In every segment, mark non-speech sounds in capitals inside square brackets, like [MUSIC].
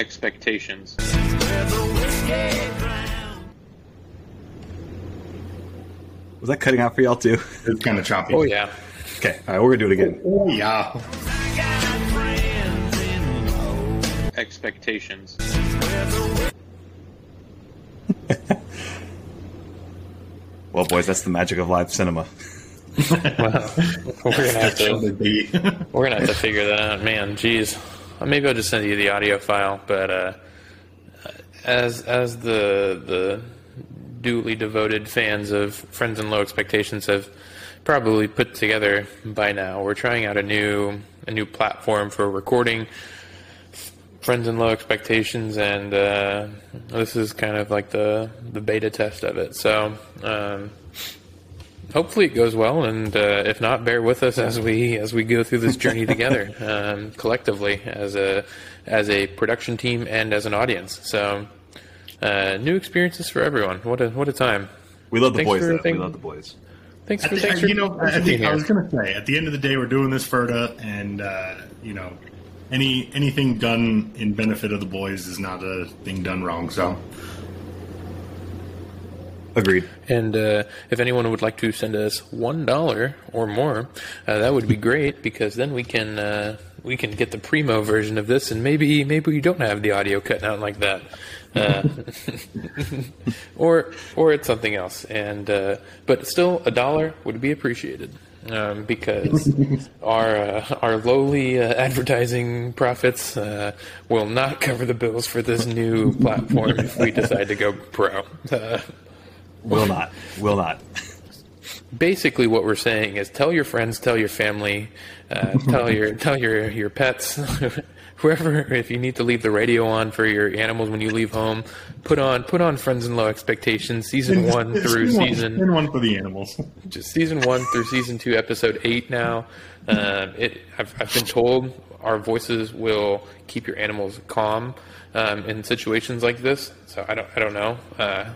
expectations. Was that cutting out for y'all too? It's kind of choppy. Oh yeah. Okay, all right, we're gonna do it again. Oh, yeah. Expectations. [LAUGHS] Well, boys, that's the magic of live cinema. [LAUGHS] Wow. We're gonna have to we're gonna have to figure that out, man. Jeez. Uh, Maybe I'll just send you the audio file, but uh, as as the the duly devoted fans of Friends in Low Expectations have probably put together by now, we're trying out a new a new platform for recording Friends in Low Expectations, and uh, this is kind of like the the beta test of it. So. Um, hopefully it goes well and uh, if not bear with us as we as we go through this journey together [LAUGHS] um, collectively as a as a production team and as an audience so uh, new experiences for everyone what a what a time We love the Thanks boys, for though. We love the boys. thanks for the- thanks for, you know, thanks I, think, being I here. was going to say, at the end of the day, we're doing this FERDA, and uh, you know, any anything done in benefit of the boys is not a thing done wrong. So, Agreed. And uh, if anyone would like to send us one dollar or more, uh, that would be great because then we can uh, we can get the primo version of this, and maybe maybe we don't have the audio cut out like that, uh, [LAUGHS] or or it's something else. And uh, but still, a dollar would be appreciated. Um, because our uh, our lowly uh, advertising profits uh, will not cover the bills for this new platform if we decide to go pro. Will not. Will not. basically what we're saying is tell your friends tell your family uh, tell your tell your your pets [LAUGHS] whoever if you need to leave the radio on for your animals when you leave home put on put on friends and low expectations season one [LAUGHS] through Spin one- season spin one for the animals. [LAUGHS] just season one through season two, episode eight. Now, um, it I've, I've been told our voices will keep your animals calm um, in situations like this. So I don't I don't know. Uh,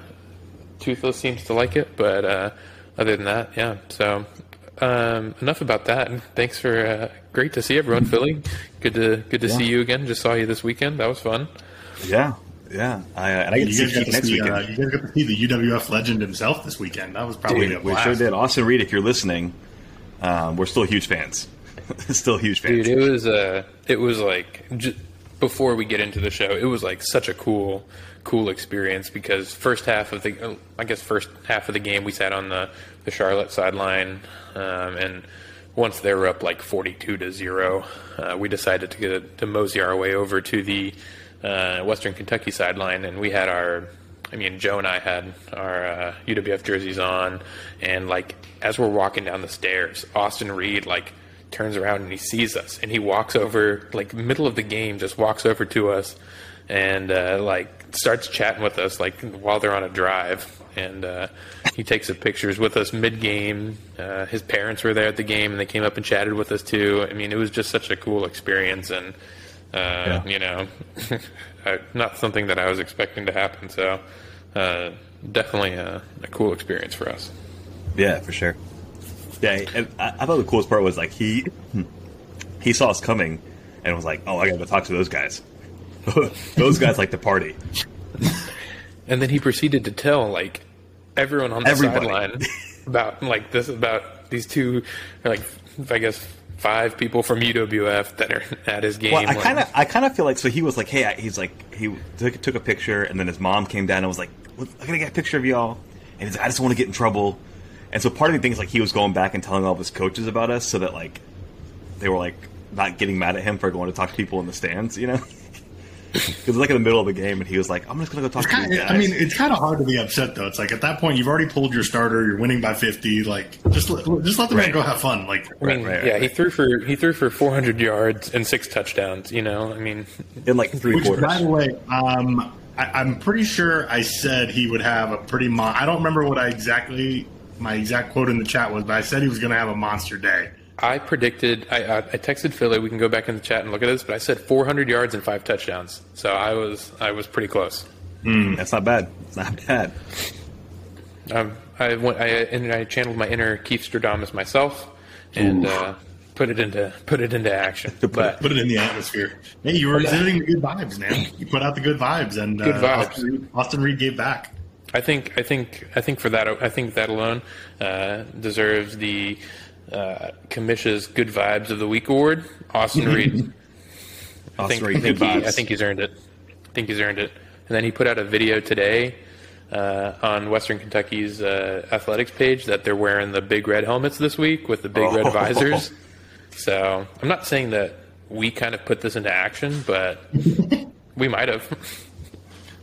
Toothless seems to like it, but uh, other than that, yeah. So um, enough about that. And thanks for uh, great to see everyone, Philly. Good to good to see you again. Just saw you this weekend. That was fun. Yeah. Yeah. I, uh, and I get to You see guys, got to next see, uh, weekend. you guys got to see the UWF legend himself this weekend. That was probably we, a we sure did. Austin Reed, if you're listening, um, we're still huge fans. [LAUGHS] still huge fans. Dude, it was uh, it was like j- before we get into the show, it was like such a cool, cool experience because first half of the, I guess first half of the game, we sat on the the Charlotte sideline, um, and once they were up like forty-two to zero, uh, we decided to get to mosey our way over to the uh, Western Kentucky sideline, and we had our I mean, Joe and I had our uh, UWF jerseys on, and like as we're walking down the stairs, Austin Reed like turns around and he sees us, and he walks over like middle of the game, just walks over to us, and uh, like starts chatting with us like while they're on a drive, and uh, he takes some pictures with us mid game. Uh, his parents were there at the game, and they came up and chatted with us too. I mean, it was just such a cool experience, and uh, you know, [LAUGHS] not something that I was expecting to happen. So, uh, definitely a, a cool experience for us. Yeah, for sure. Yeah, and I, I thought the coolest part was like he he saw us coming and was like, "Oh, I got to talk to those guys. [LAUGHS] those guys like to party." [LAUGHS] And then he proceeded to tell like everyone on the Everybody. sideline [LAUGHS] about like this about these two like I guess five people from UWF that are at his game. Well, I kind of I kind of feel like so he was like, "Hey," I, he's like he took, took a picture and then his mom came down and was like, "I gotta get a picture of y'all," and he's like, "I just want to get in trouble." And so part of the thing is like he was going back and telling all of his coaches about us so that like they were like not getting mad at him for going to talk to people in the stands, you know. [LAUGHS] Because it like in the middle of the game, and he was like, "I'm just gonna go talk to these Kinda- guys." I mean, it's kind of hard to be upset though. It's like at that point, you've already pulled your starter. You're winning by 50. Like, just let, just let the man go have fun. Like, I mean, right, right, yeah, right. he threw for he threw for 400 yards and six touchdowns. You know, I mean, in like three Which, quarters. by the way, um, I, I'm pretty sure I said he would have a pretty. Mon- I don't remember what I exactly my exact quote in the chat was, but I said he was going to have a monster day. I predicted. I, I, I texted Philly. We can go back in the chat and look at this, but I said 400 yards and five touchdowns. So I was I was pretty close. That's not bad. It's not bad. Um, I went. I and I channeled my inner Keith Stradamus myself, and uh, put it into put it into action. [LAUGHS] but Put it in the atmosphere. Hey, you were exhibiting the good vibes, man. You put out the good vibes, and Good uh, vibes. Austin, Reed, Austin Reed gave back. I think I think I think for that I think that alone uh, deserves the uh, Commission's Good Vibes of the Week award. Austin Reed. I Austin [LAUGHS] think, Reed, I, think he, vibes. I think he's earned it. I think he's earned it. And then he put out a video today uh, on Western Kentucky's uh, athletics page that they're wearing the big red helmets this week with the big red Oh. visors. [LAUGHS] So I'm not saying that we kind of put this into action, but [LAUGHS] we might have.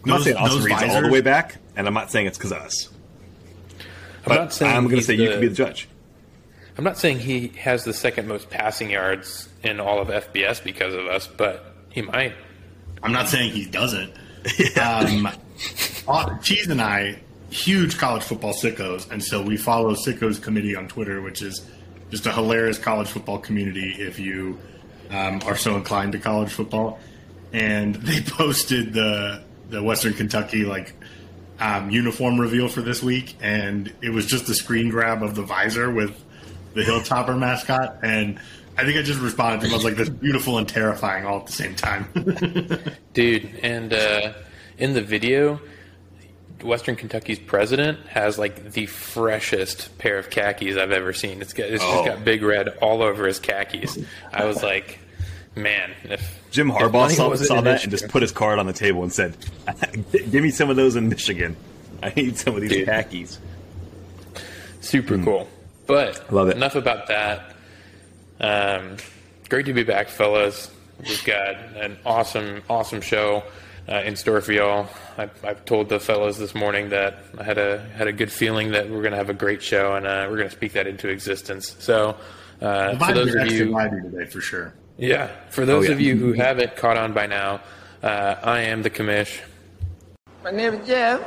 I'm not Those- saying Austin those Reed's all the way back, and I'm not saying it's because of us. I'm But not saying I'm going to he's say you the- can be the judge. I'm not saying he has the second most passing yards in all of FBS because of us, but he might. I'm not saying he doesn't. [LAUGHS] Um, uh, Cheese and I, huge college football sickos, and so we follow Sickos Committee on Twitter, which is just a hilarious college football community if you um, are so inclined to college football. And they [LAUGHS] posted the the Western Kentucky like um, uniform reveal for this week, and it was just a screen grab of the visor with the Hilltopper mascot, and I think I just responded to him. I was like, "That's beautiful and terrifying all at the same time." [LAUGHS] Dude, and uh, in the video, Western Kentucky's president has like the freshest pair of khakis I've ever seen. It's got it's Oh. just got big red all over his khakis. I was like, man, if Jim Harbaugh money saw, saw that and just put his card on the table and said, [LAUGHS] "Give me some of those in Michigan. I need some of these Dude. khakis." super cool. But. Love it. enough about that. Um, great to be back, fellas. We've got an awesome, awesome show uh, in store for y'all. I, I've told the fellas this morning that I had a had a good feeling that we're going to have a great show, and uh, we're going to speak that into existence. So, uh, The for those are of extra you, lively today for sure. Yeah, for those yeah. of you who haven't caught on by now, uh, I am the commish. My name is Jeff.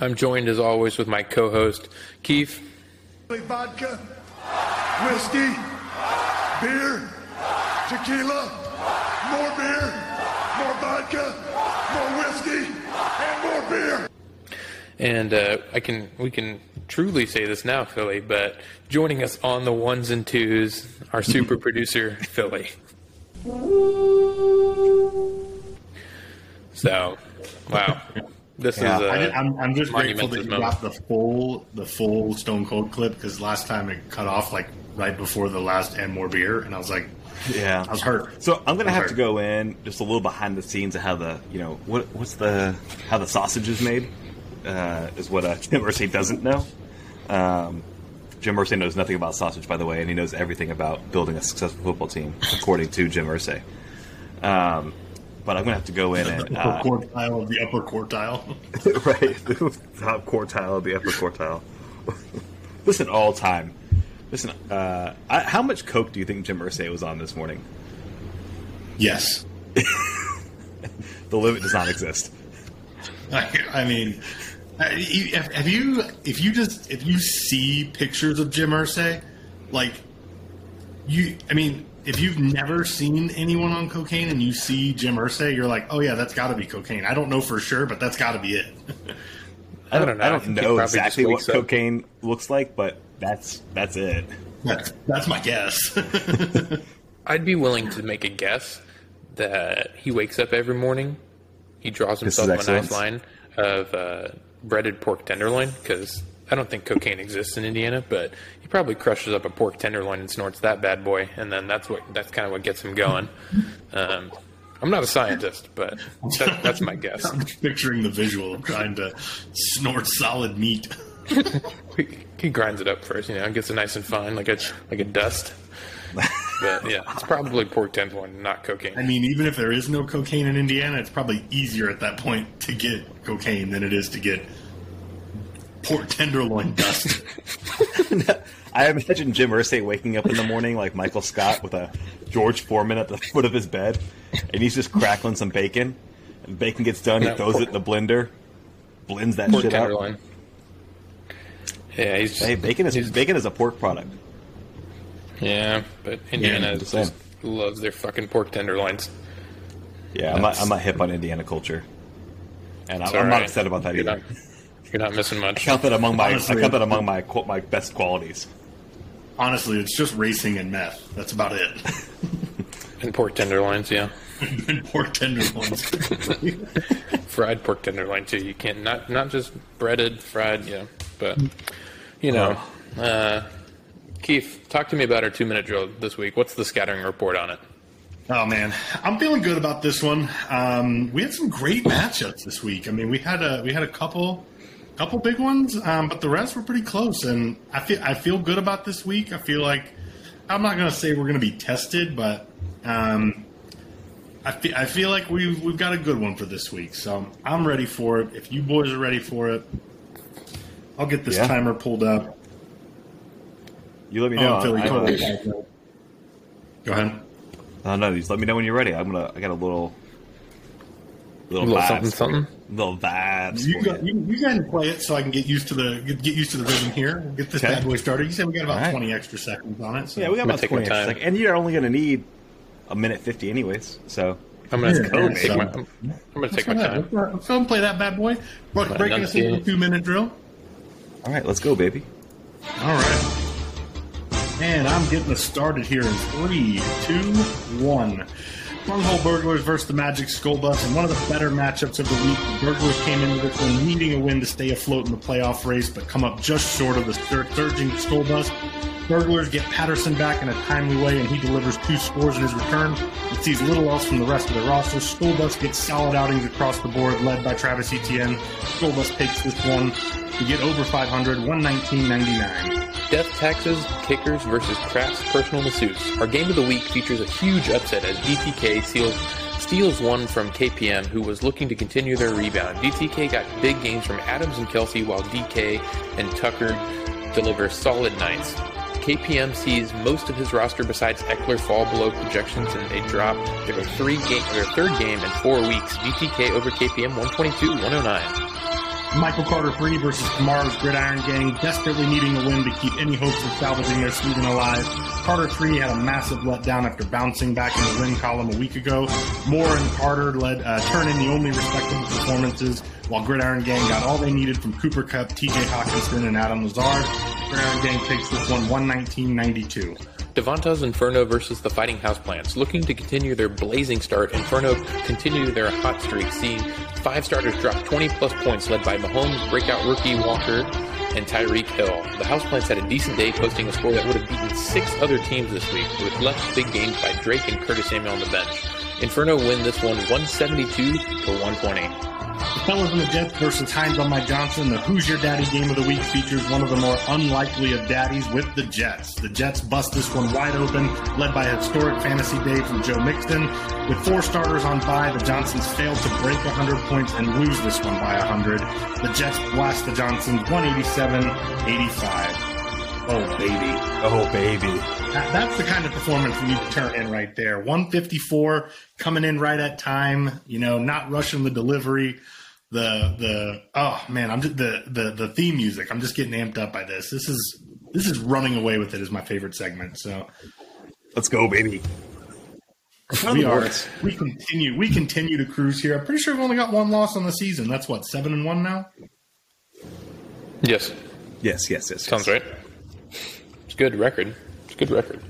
I'm joined as always with my co-host Keith. vodka, whiskey, beer, tequila, more beer, more vodka, more whiskey, and more beer. And uh, I can we can truly say this now, Philly. But joining us on the ones and twos, our super [LAUGHS] producer Philly. So, wow, this Yeah, is. Uh, I did, I'm, I'm just grateful that you moment. got the full the full Stone Cold clip because last time it cut off like right before the last and more beer, and I was like, Yeah, I was hurt. So I'm gonna I was have hurt. to go in just a little behind the scenes of how the you know what what's the how the sausage is made uh, is what uh, [LAUGHS] Jim Irsay doesn't know. Um, Jim Irsay knows nothing about sausage, by the way, and he knows everything about building a successful football team, according to Jim Irsay. Um, but I'm gonna have to go in and The uh, upper quartile of the upper quartile. [LAUGHS] [LAUGHS] right, the [LAUGHS] top quartile, of the upper quartile. Listen, all time. Listen, uh, I, how much coke do you think Jim Irsay was on this morning? yes, The limit does not exist. I, I mean, have have you if you just if you see pictures of Jim Irsay, like you, I mean. If you've never seen anyone on cocaine and you see Jim Irsay, you're like, "Oh yeah, that's got to be cocaine." I don't know for sure, but that's got to be it. [LAUGHS] I don't know. I I don't know exactly what up- cocaine looks like, but that's that's it. That's, that's my guess. [LAUGHS] I'd be willing to make a guess that he wakes up every morning, he draws himself is a nice line of uh, breaded pork tenderloin because I don't think cocaine exists in Indiana, but he probably crushes up a pork tenderloin and snorts that bad boy, and then that's what that's kind of what gets him going. Um, I'm not a scientist, but that, that's my guess. [LAUGHS] I'm picturing the visual of trying to snort solid meat. [LAUGHS] He, he grinds it up first, you know, gets it nice and fine, like a like a dust. [LAUGHS] But yeah, it's probably pork tenderloin, not cocaine. I mean, even if there is no cocaine in Indiana, it's probably easier at that point to get cocaine than it is to get pork tenderloin dust. [LAUGHS] I imagine Jim Irsay waking up in the morning like Michael Scott with a George Foreman at the foot of his bed, and he's just crackling some bacon. And bacon gets done, he Yeah, throws pork- it in the blender, blends that pork shit up. Yeah, he's Hey, bacon is bacon is a pork product. Yeah, but Indiana I'm just just loves their fucking pork tenderloins. Yeah, I'm not, That's- I'm not hip on Indiana culture, and I'm, It's I'm not right. upset about that you're either. Not, you're not missing much. I much. count that among my Honestly- I count that among my qu- my best qualities. honestly, it's just racing and meth. That's about it. [LAUGHS] And pork tenderloins, yeah. [LAUGHS] and pork tenderloins. [LAUGHS] fried pork tenderloin too. You can't not not just breaded, fried, yeah. But you know, uh, Keith, talk to me about our two minute drill this week. What's the scattering report on it? Oh man, I'm feeling good about this one. Um, we had some great matchups this week. I mean, we had a we had a couple couple big ones, um, but the rest were pretty close. And I feel I feel good about this week. I feel like I'm not going to say we're going to be tested, but um, I feel I feel like we've we've got a good one for this week. So I'm ready for it. If you boys are ready for it, I'll get this Yeah. timer pulled up. You let me Oh, know. Philly, I- go I- ahead. Go ahead. No, no, just let me know when you're ready. I'm gonna. I got a little, little, little something, for something? you. Little vibes. You for go, you. you, you go ahead and play it so I can get used to the get, get used to the rhythm here. We'll get this Okay. bad boy started. You said we got about All right. twenty extra seconds on it. So. Yeah, we got about 20 time. seconds. And you're only gonna need a minute fifty, anyways. So I'm gonna, Yeah, I'm gonna yeah, take so- my I'm, I'm gonna take my time. ahead. Let's, let's go and play that bad boy. Break- Right, Breaking us into a two minute drill. all right, let's go, baby. All right. And I'm getting us started here in three, two, one. Bunghole Burglars versus the Magic Skull Bus, and one of the better matchups of the week. The Burglars came into this one needing a win to stay afloat in the playoff race, but come up just short of the sur- surging Skull Bus. Burglars get Patterson back in a timely way, and he delivers two scores in his return. It sees little else from the rest of the roster. Skull Bus gets solid outings across the board, led by Travis Etienne. Skull Bus takes this one to get over 500, 119.99. Death Taxes, Kickers versus Kraft's Personal Masseuse. Our game of the week features a huge upset as DTK seals, steals one from KPM, who was looking to continue their rebound. DTK got big games from Adams and Kelce, while DK and Tucker deliver solid nights. KPM sees most of his roster besides Ekeler fall below projections, and they drop their three game, their third game in four weeks. DTK over KPM 122-109. Michael Carter 3 versus Tomorrow's Gridiron Gang, desperately needing a win to keep any hopes of salvaging their season alive. Carter 3 had a massive letdown after bouncing back in the win column a week ago. Moore and Carter led uh, turn in the only respectable performances, while Gridiron Gang got all they needed from Cooper Kupp, TJ Hockenson, and Adam Lazard. Gridiron Gang takes this one 119.92. Devonta's Inferno versus the Fighting Houseplants. Looking to continue their blazing start, Inferno continue their hot streak, seeing five starters drop 20 plus points, led by Mahomes, breakout rookie Walker, and Tyreek Hill. The Houseplants had a decent day, posting a score that would have beaten six other teams this week, with left big games by Drake and Curtis Samuel on the bench. Inferno win this one 172 to 120. The fellas in the Jets versus Hines on my Johnson. The Who's Your Daddy game of the week features one of the more unlikely of daddies with the Jets. The Jets bust this one wide open, led by a historic fantasy day from Joe Mixon. With four starters on bye, the Johnsons failed to break 100 points and lose this one by 100. The Jets blast the Johnsons 187-85. Oh, baby. Oh, baby. That, that's the kind of performance we need to turn in right there. 154 coming in right at time, you know, not rushing the delivery. The the oh man, I'm just the the the theme music. I'm just getting amped up by this. This is this is running away with it is my favorite segment. So Let's go, baby. we are we continue we continue to cruise here. I'm pretty sure we've only got one loss on the season. That's what seven and one now. Yes, Yes, yes, yes. sounds yes. right. It's a good record. It's a good record.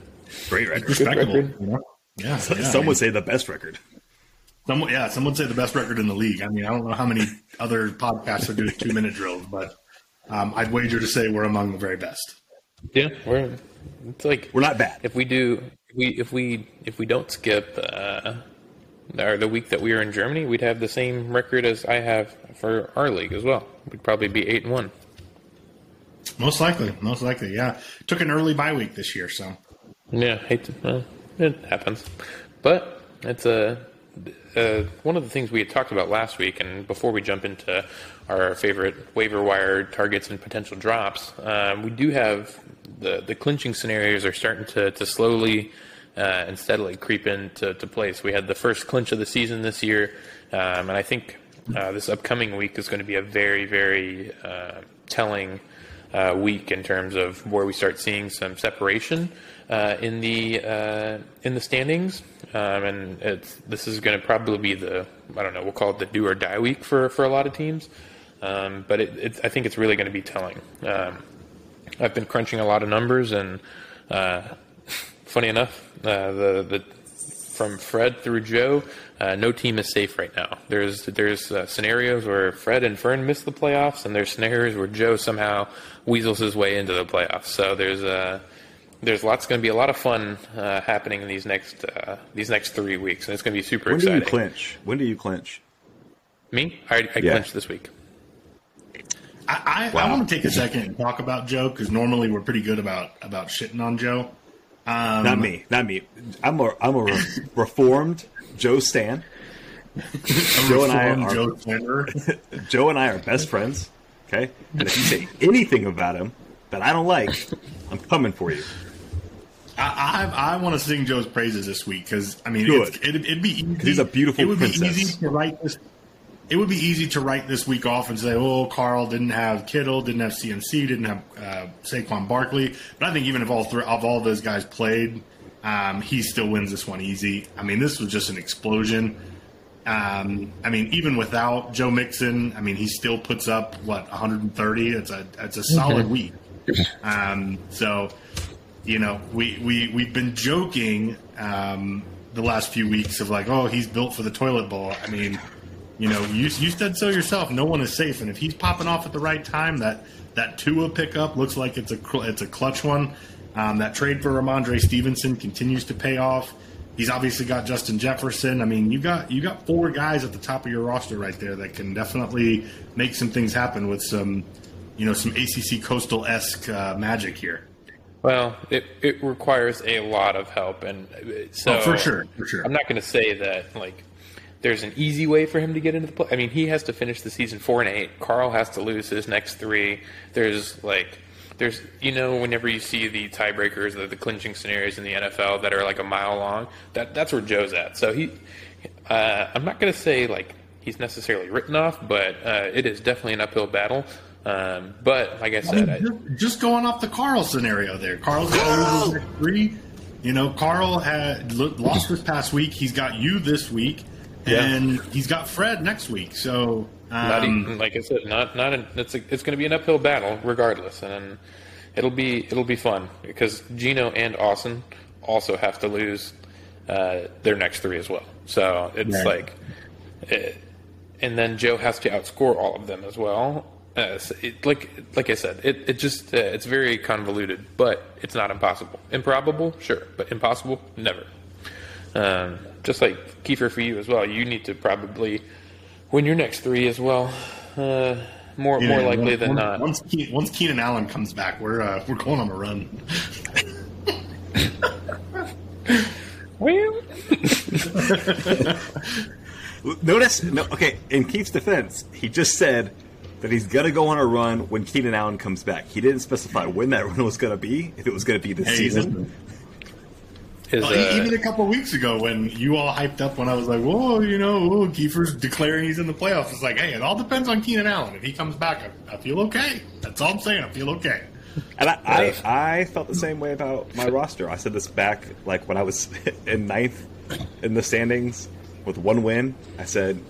Great record. Respectable. record. You know? Yeah, yeah, Some I mean- would say the best record. Some, yeah, some would say the best record in the league. I mean, I don't know how many other podcasts are doing two minute drills, but um, I'd wager to say we're among the very best. Yeah, we're. It's like We're not bad. if we do if we if we if we don't skip uh, or the week that we were in Germany, we'd have the same record as I have for our league as well. We'd probably be eight and one. Most likely, most likely, yeah. Took an early bye week this year, so Yeah, hate to, it happens, but it's a. Uh, one of the things we had talked about last week, and before we jump into our favorite waiver wire targets and potential drops, um, we do have the the clinching scenarios are starting to to slowly uh, and steadily creep into to place. We had the first clinch of the season this year, um, and I think uh, this upcoming week is going to be a very very uh, telling uh, week in terms of where we start seeing some separation uh, in the uh, in the standings, um, and it's this is going to probably be the I don't know we'll call it the do or die week for for a lot of teams, um, but it, I think it's really going to be telling. Um, I've been crunching a lot of numbers and Uh, [LAUGHS] funny enough, uh, the the from Fred through Joe, uh, no team is safe right now. There's there's uh, scenarios where Fred and Fern miss the playoffs, and there's scenarios where Joe somehow weasels his way into the playoffs. So there's uh, there's lots going to be a lot of fun uh, happening in these next uh, these next three weeks, and it's going to be super When do exciting. you clinch? When do you clinch? Me, I, I Yeah. clinched this week. I, I, Wow. I want to take a second and talk about Joe because normally we're pretty good about about shitting on Joe. Um, Not me. Not me. I'm a I'm a re- [LAUGHS] reformed Joe Stan. Joe and I are- Joe [LAUGHS] Joe and I are best friends. Okay, and if you say anything about him that I don't like, I'm coming for you. I, I, I want to sing Joe's praises this week because I mean, it's, it'd, it'd be easy. he's a beautiful It would princess. be easy to write this. It would be easy to write this week off and say, "Oh, Carl didn't have Kittle, didn't have CMC, didn't have uh, Saquon Barkley." But I think even if all three of all those guys played, um, he still wins this one easy. I mean, this was just an explosion. Um, I mean, even without Joe Mixon, I mean, he still puts up what 130. It's a it's a solid week. [LAUGHS] Um, so, you know, we we we've been joking um, the last few weeks of like, oh, he's built for the toilet bowl. I mean, you know, you you said so yourself. No one is safe, and if he's popping off at the right time, that that Tua pickup looks like it's a it's a clutch one. Um, that trade for Rhamondre Stevenson continues to pay off. He's obviously got Justin Jefferson. I mean, you got you got four guys at the top of your roster right there that can definitely make some things happen with some, you know, some ACC coastal esque uh, magic here. Well, it, it requires a lot of help, and uh, so Oh, for sure, for sure. I'm not going to say that like there's an easy way for him to get into the play. I mean, he has to finish the season four and eight. Carl has to lose his next three. There's like there's you know whenever you see the tiebreakers, the, the clinching scenarios in the NFL that are like a mile long, that that's where Joe's at. So he, uh, I'm not going to say like he's necessarily written off, but uh, it is definitely an uphill battle. Um, but like I I said, mean, I, just, just going off the Carl scenario there. Carl's got to lose his next three. You know, Carl had lo- lost this past week. He's got you this week, and he's got Fred next week. So, Not um, even, like I said, not not an, it's a, it's going to be an uphill battle regardless, and it'll be it'll be fun because Gino and Austin also have to lose uh, their next three as well. So it's Right. like, eh, and then Joe has to outscore all of them as well. Uh, so it, like like I said, it it just uh, it's very convoluted, but it's not impossible. Improbable, sure, but impossible, never. Um, just like Kiefer for you as well, you need to probably win your next three as well. Uh, more yeah, more likely once- than once, not. Once, Ke- once Keenan Allen comes back, we're uh, we're going on a run. Well, [LAUGHS] Notice, no, okay. In Keith's defense, he just said that he's gonna go on a run when Keenan Allen comes back. He didn't specify when that run was gonna be. If it was gonna be this Hey, season. Listen. is, Well, e- uh, even a couple weeks ago when you all hyped up when I was like, "Whoa, you know, oh, Kiefer's declaring he's in the playoffs." It's like, hey, it all depends on Keenan Allen. If he comes back, I, I feel okay. That's all I'm saying. I feel okay. And I, I, I felt the same way about my roster. I said this back like when I was [LAUGHS] in ninth in the standings with one win. I said,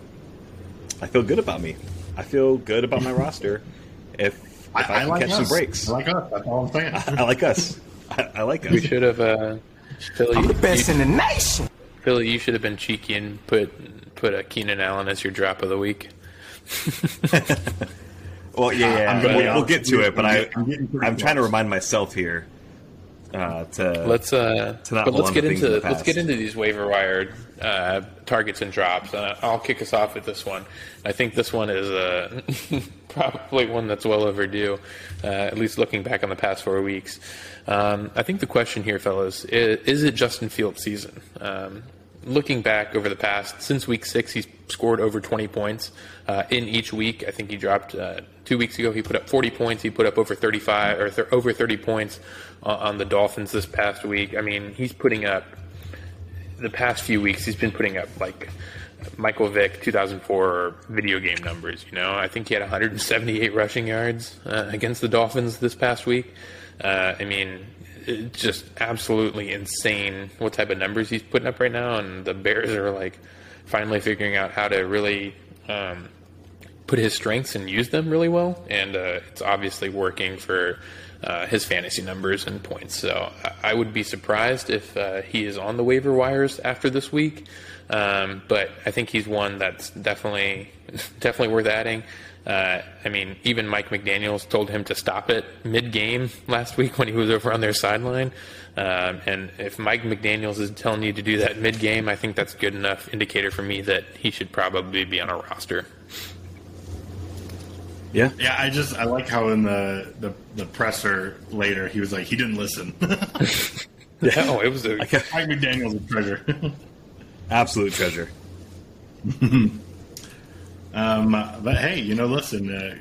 I feel good about me. I feel good about my roster. If if I, can like catch us. some breaks, I like us. That's all I'm saying. [LAUGHS] I like us. I, I like we should have uh, Philly. I'm the best you, in the nation. Philly, you should have been cheeky and put put a Keenan Allen as your drop of the week. [LAUGHS] Well, yeah, yeah. I'm gonna we'll, we'll get to it, but I'm I, getting- I'm getting pretty I'm trying to remind myself here uh, to Let's uh, To not but let's get things into in the let's get into these waiver wire uh, targets and drops. Uh, I'll kick us off with this one. I think this one is uh, [LAUGHS] probably one that's well overdue. Uh, at least looking back on the past four weeks, um, I think the question here, fellas, is, is it Justin Fields' season? Um, looking back over the past since week six, he's scored over 20 points uh, in each week. I think he dropped uh, two weeks ago. He put up 40 points. He put up over 35 or th- over 30 points uh, on the Dolphins this past week. I mean, he's putting up the past few weeks. He's been putting up like Michael Vick 2004 video game numbers. You know, I think he had 178 rushing yards uh, against the Dolphins this past week. Uh, I mean, just absolutely insane what type of numbers he's putting up right now, and the Bears are like finally figuring out how to really um, put his strengths and use them really well, and uh, it's obviously working for uh, his fantasy numbers and points. So I, I would be surprised if uh, he is on the waiver wires after this week. Um, but I think he's one that's definitely [LAUGHS] definitely worth adding. Uh, I mean, even Mike McDaniels told him to stop it mid-game last week when he was over on their sideline. Um, and if Mike McDaniels is telling you to do that mid-game, I think that's good enough indicator for me that he should probably be on a roster. Yeah. Yeah, I just I like how in the the, the presser later he was like he didn't listen. [LAUGHS] [LAUGHS] No, it was a Mike McDaniel's a treasure. [LAUGHS] Absolute treasure. Um, but hey, you know, listen, uh,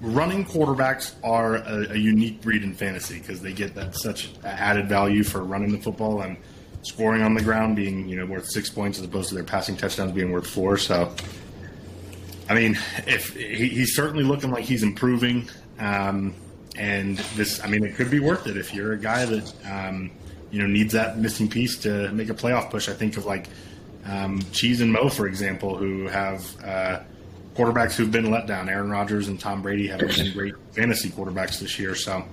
running quarterbacks are a, a unique breed in fantasy because they get that such added value for running the football and scoring on the ground being you know worth six points as opposed to their passing touchdowns being worth four. So, I mean, if he, he's certainly looking like he's improving. Um, and this, I mean, it could be worth it if you're a guy that um, you know needs that missing piece to make a playoff push. I think of like um, Cheese and Mo, for example, who have uh, quarterbacks who've been let down. Aaron Rodgers and Tom Brady have been great fantasy quarterbacks this year. So,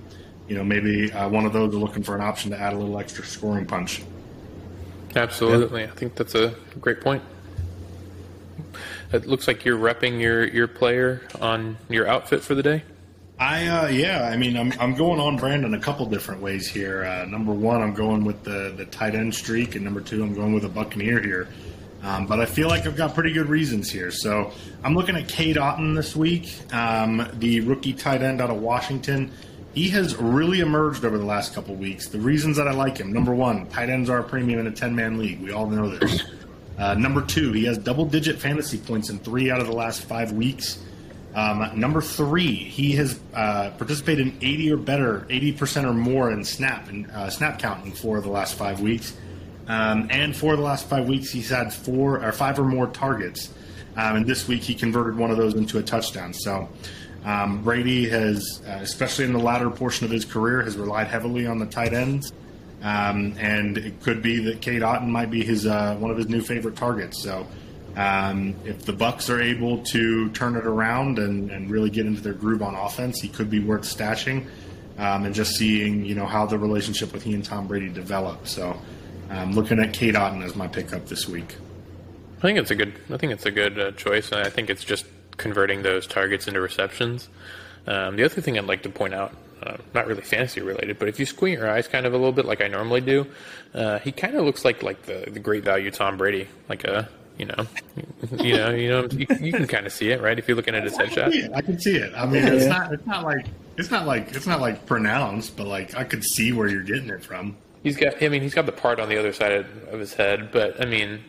you know, maybe uh, one of those are looking for an option to add a little extra scoring punch. Absolutely, I think that's a great point. It looks like you're repping your your player on your outfit for the day. I uh, yeah, I mean, I'm I'm going on brand in a couple different ways here. Uh, number one, I'm going with the the tight end streak, and number two, I'm going with a Buccaneer here. Um, but I feel like I've got pretty good reasons here. So I'm looking at Cade Otton this week, um, the rookie tight end out of Washington. He has really emerged over the last couple weeks. The reasons that I like him: number one, tight ends are a premium in a 10 man league. We all know this. Uh, number two, he has double digit fantasy points in three out of the last five weeks. Um, number three, he has uh, participated in 80 or better, 80% or more in snap and uh, snap count in four of the last five weeks. Um, and for the last five weeks, he's had four or five or more targets. Um, and this week, he converted one of those into a touchdown. So um, Brady has, uh, especially in the latter portion of his career, has relied heavily on the tight ends. Um, and it could be that Cade Otton might be his uh, one of his new favorite targets. So um, if the Bucks are able to turn it around and, and, really get into their groove on offense, he could be worth stashing. Um, and just seeing you know how the relationship with he and Tom Brady develop. So I'm looking at Cade Otton as my pickup this week. I think it's a good. I think it's a good uh, choice. I think it's just converting those targets into receptions. Um, the other thing I'd like to point out, uh, not really fantasy related, but if you squint your eyes kind of a little bit like I normally do, uh, he kind of looks like like the, the great value Tom Brady, like a you know, you know, you know, you, you can kind of see it, right? If you're looking at his headshot, I can see it. I mean, it's not, it's not like, it's not like, it's not like pronounced, but like I could see where you're getting it from. He's got, I mean, he's got the part on the other side of his head, but I mean,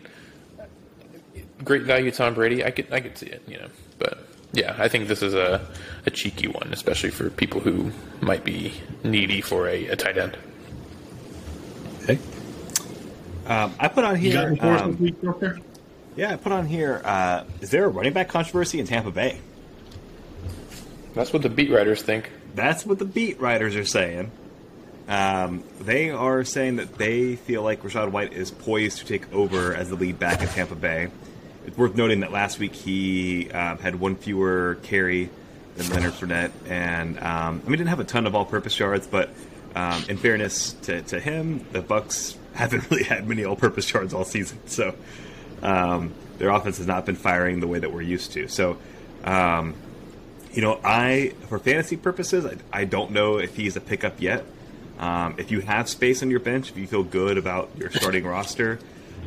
great value Tom Brady. I could, I could see it, you know, but yeah, I think this is a, a cheeky one, especially for people who might be needy for a, a tight end. Okay. Um, I put on You got here. any um, this week, Doctor? Yeah, I put on here. Uh, is there a running back controversy in Tampa Bay? That's what the beat writers think. That's what the beat writers are saying. Um, they are saying that they feel like Rachaad White is poised to take over as the lead back in Tampa Bay. It's worth noting that last week he um, had one fewer carry than Leonard Fournette, and um, I mean didn't have a ton of all-purpose yards, but um, in fairness to, to him, the Bucks [LAUGHS] haven't really had many all-purpose yards all season, so um, their offense has not been firing the way that we're used to. So um, you know, I for fantasy purposes, I, I don't know if he's a pickup yet. Um, if you have space on your bench, if you feel good about your starting roster,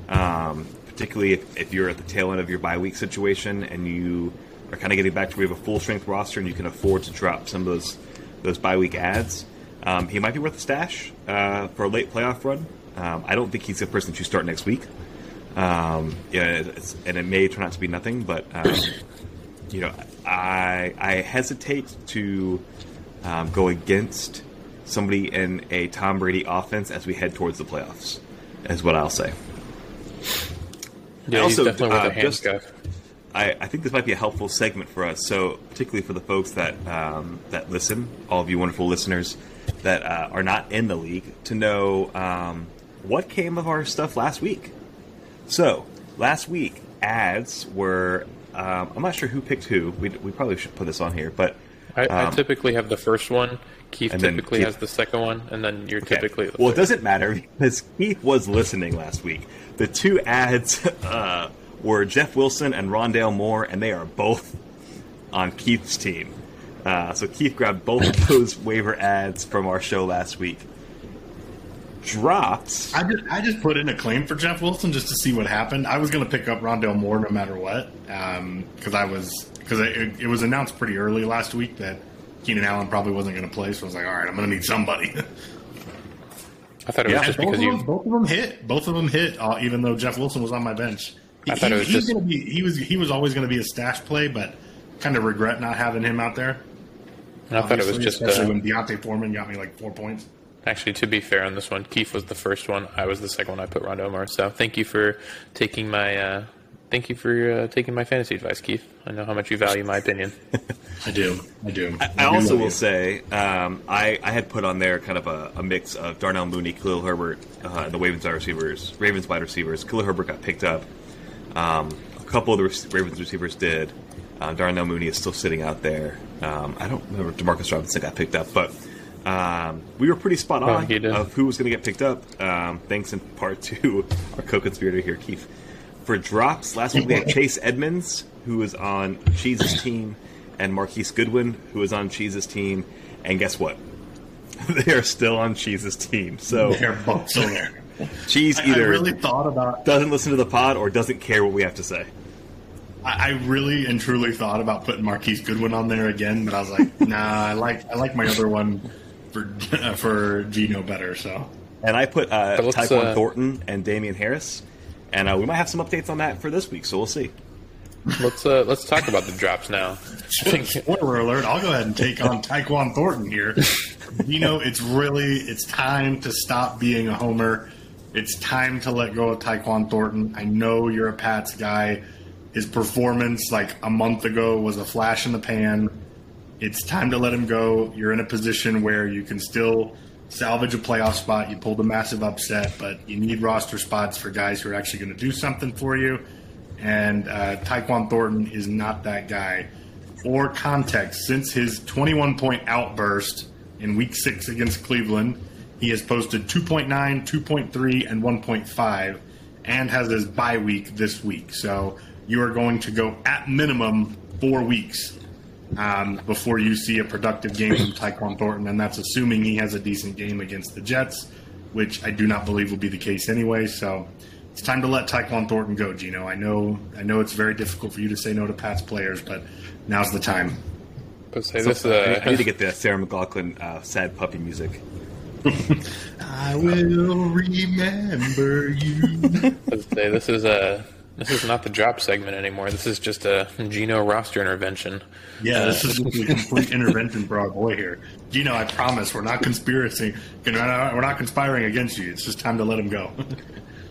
um, particularly if, if you're at the tail end of your bye week situation and you are kind of getting back to where you have a full strength roster and you can afford to drop some of those those bye week ads, um, he might be worth a stash uh, for a late playoff run. Um, I don't think he's the person to start next week. Um, yeah, it's, and it may turn out to be nothing, but um, [COUGHS] you know, I I hesitate to um, go against somebody in a Tom Brady offense as we head towards the playoffs. Is what I'll say. Yeah, Also, he's definitely worth uh, a just- I, I think this might be a helpful segment for us. So, particularly for the folks that um, that listen, all of you wonderful listeners that uh, are not in the league, to know um, what came of our stuff last week. So, last week ads were. Um, I'm not sure who picked who. We, we probably should put this on here, but I, I Um, typically have the first one. Keith typically Keith- has the second one, and then you're Okay. typically the well, it third. doesn't matter [LAUGHS] because Keith was listening last week. The two ads [LAUGHS] uh, were Jeff Wilson and Rondale Moore, and they are both on Keith's team. Uh, so Keith grabbed both of those waiver ads from our show last week. Drops. I just, I just put in a claim for Jeff Wilson just to see what happened. I was going to pick up Rondale Moore no matter what because I was because it, it was announced pretty early last week that Keenan Allen probably wasn't going to play. So I was like, all right, I'm going to need somebody. [LAUGHS] I thought it Yeah. was just because of them, you. both of them hit. Both of them hit. Uh, even though Jeff Wilson was on my bench, he, I thought it was he, just- gonna be, he was he was always going to be a stash play, but kind of regret not having him out there. I thought it was just. especially Uh, when D'Onta Foreman got me like four points. Actually, to be fair on this one, Keith was the first one. I was the second one. I put Rondo Moore. So thank you for taking my. Uh, thank you for uh, taking my fantasy advice, Keith. I know how much you value my opinion. [LAUGHS] I do. I do. I do also will you. say um, I, I had put on there kind of a, a mix of Darnell Mooney, Khalil Herbert, uh, the Ravens wide receivers. Ravens wide receivers. Khalil Herbert got picked up. Um, a couple of the rec- Ravens receivers did. Uh, Darnell Mooney is still sitting out there. Um, I don't remember if Demarcus Robinson got picked up, but um, we were pretty spot Oh, on he of who was going to get picked up. Um, thanks in part [LAUGHS] to our co-conspirator here, Keith. For drops, last week we had Chase Edmonds, who was on Cheese's team, and Marquise Goodwin, who was on Cheese's team. And guess what? [LAUGHS] they are still on Cheese's team. So [LAUGHS] They're both still there. Cheese I, I either really thought about. doesn't listen to the pod or doesn't care what we have to say. I, I really and truly thought about putting Marquise Goodwin on there again, but I was like, nah. I like I like my other one for [LAUGHS] for Gino better. So And I put uh, But Tyquan uh, Thornton and Damien Harris, and uh, we might have some updates on that for this week. So we'll see. let's uh, let's talk about the drops now. [LAUGHS] Spoiler alert! I'll go ahead and take on Tyquan Thornton here. [LAUGHS] You know, it's really it's time to stop being a homer. It's time to let go of Tyquan Thornton. I know you're a Pats guy. His performance like a month ago was a flash in the pan. It's time to let him go. You're in a position where you can still salvage a playoff spot. You pulled a massive upset, but you need roster spots for guys who are actually going to do something for you. And uh, Tyquan Thornton is not that guy. For context, since his 21 point outburst in week six against Cleveland, he has posted 2.9, 2.3, and 1.5, and has his bye week this week. So you are going to go at minimum four weeks um, before you see a productive game from Tyquan Thornton, and that's assuming he has a decent game against the Jets, which I do not believe will be the case anyway. So it's time to let Tyquan Thornton go, Gino. I know, I know it's very difficult for you to say no to Pats players, but now's the time. let's say So, this. I, need, I need Uh, to get the Sarah McLachlan uh, sad puppy music. [LAUGHS] I will remember you. [LAUGHS] let's say this is a this is not the drop segment anymore. This is just a Gino roster intervention. Yeah, this is a complete intervention for our boy here. Gino, I promise we're not conspiracy. We're not, we're not conspiring against you. It's just time to let him go.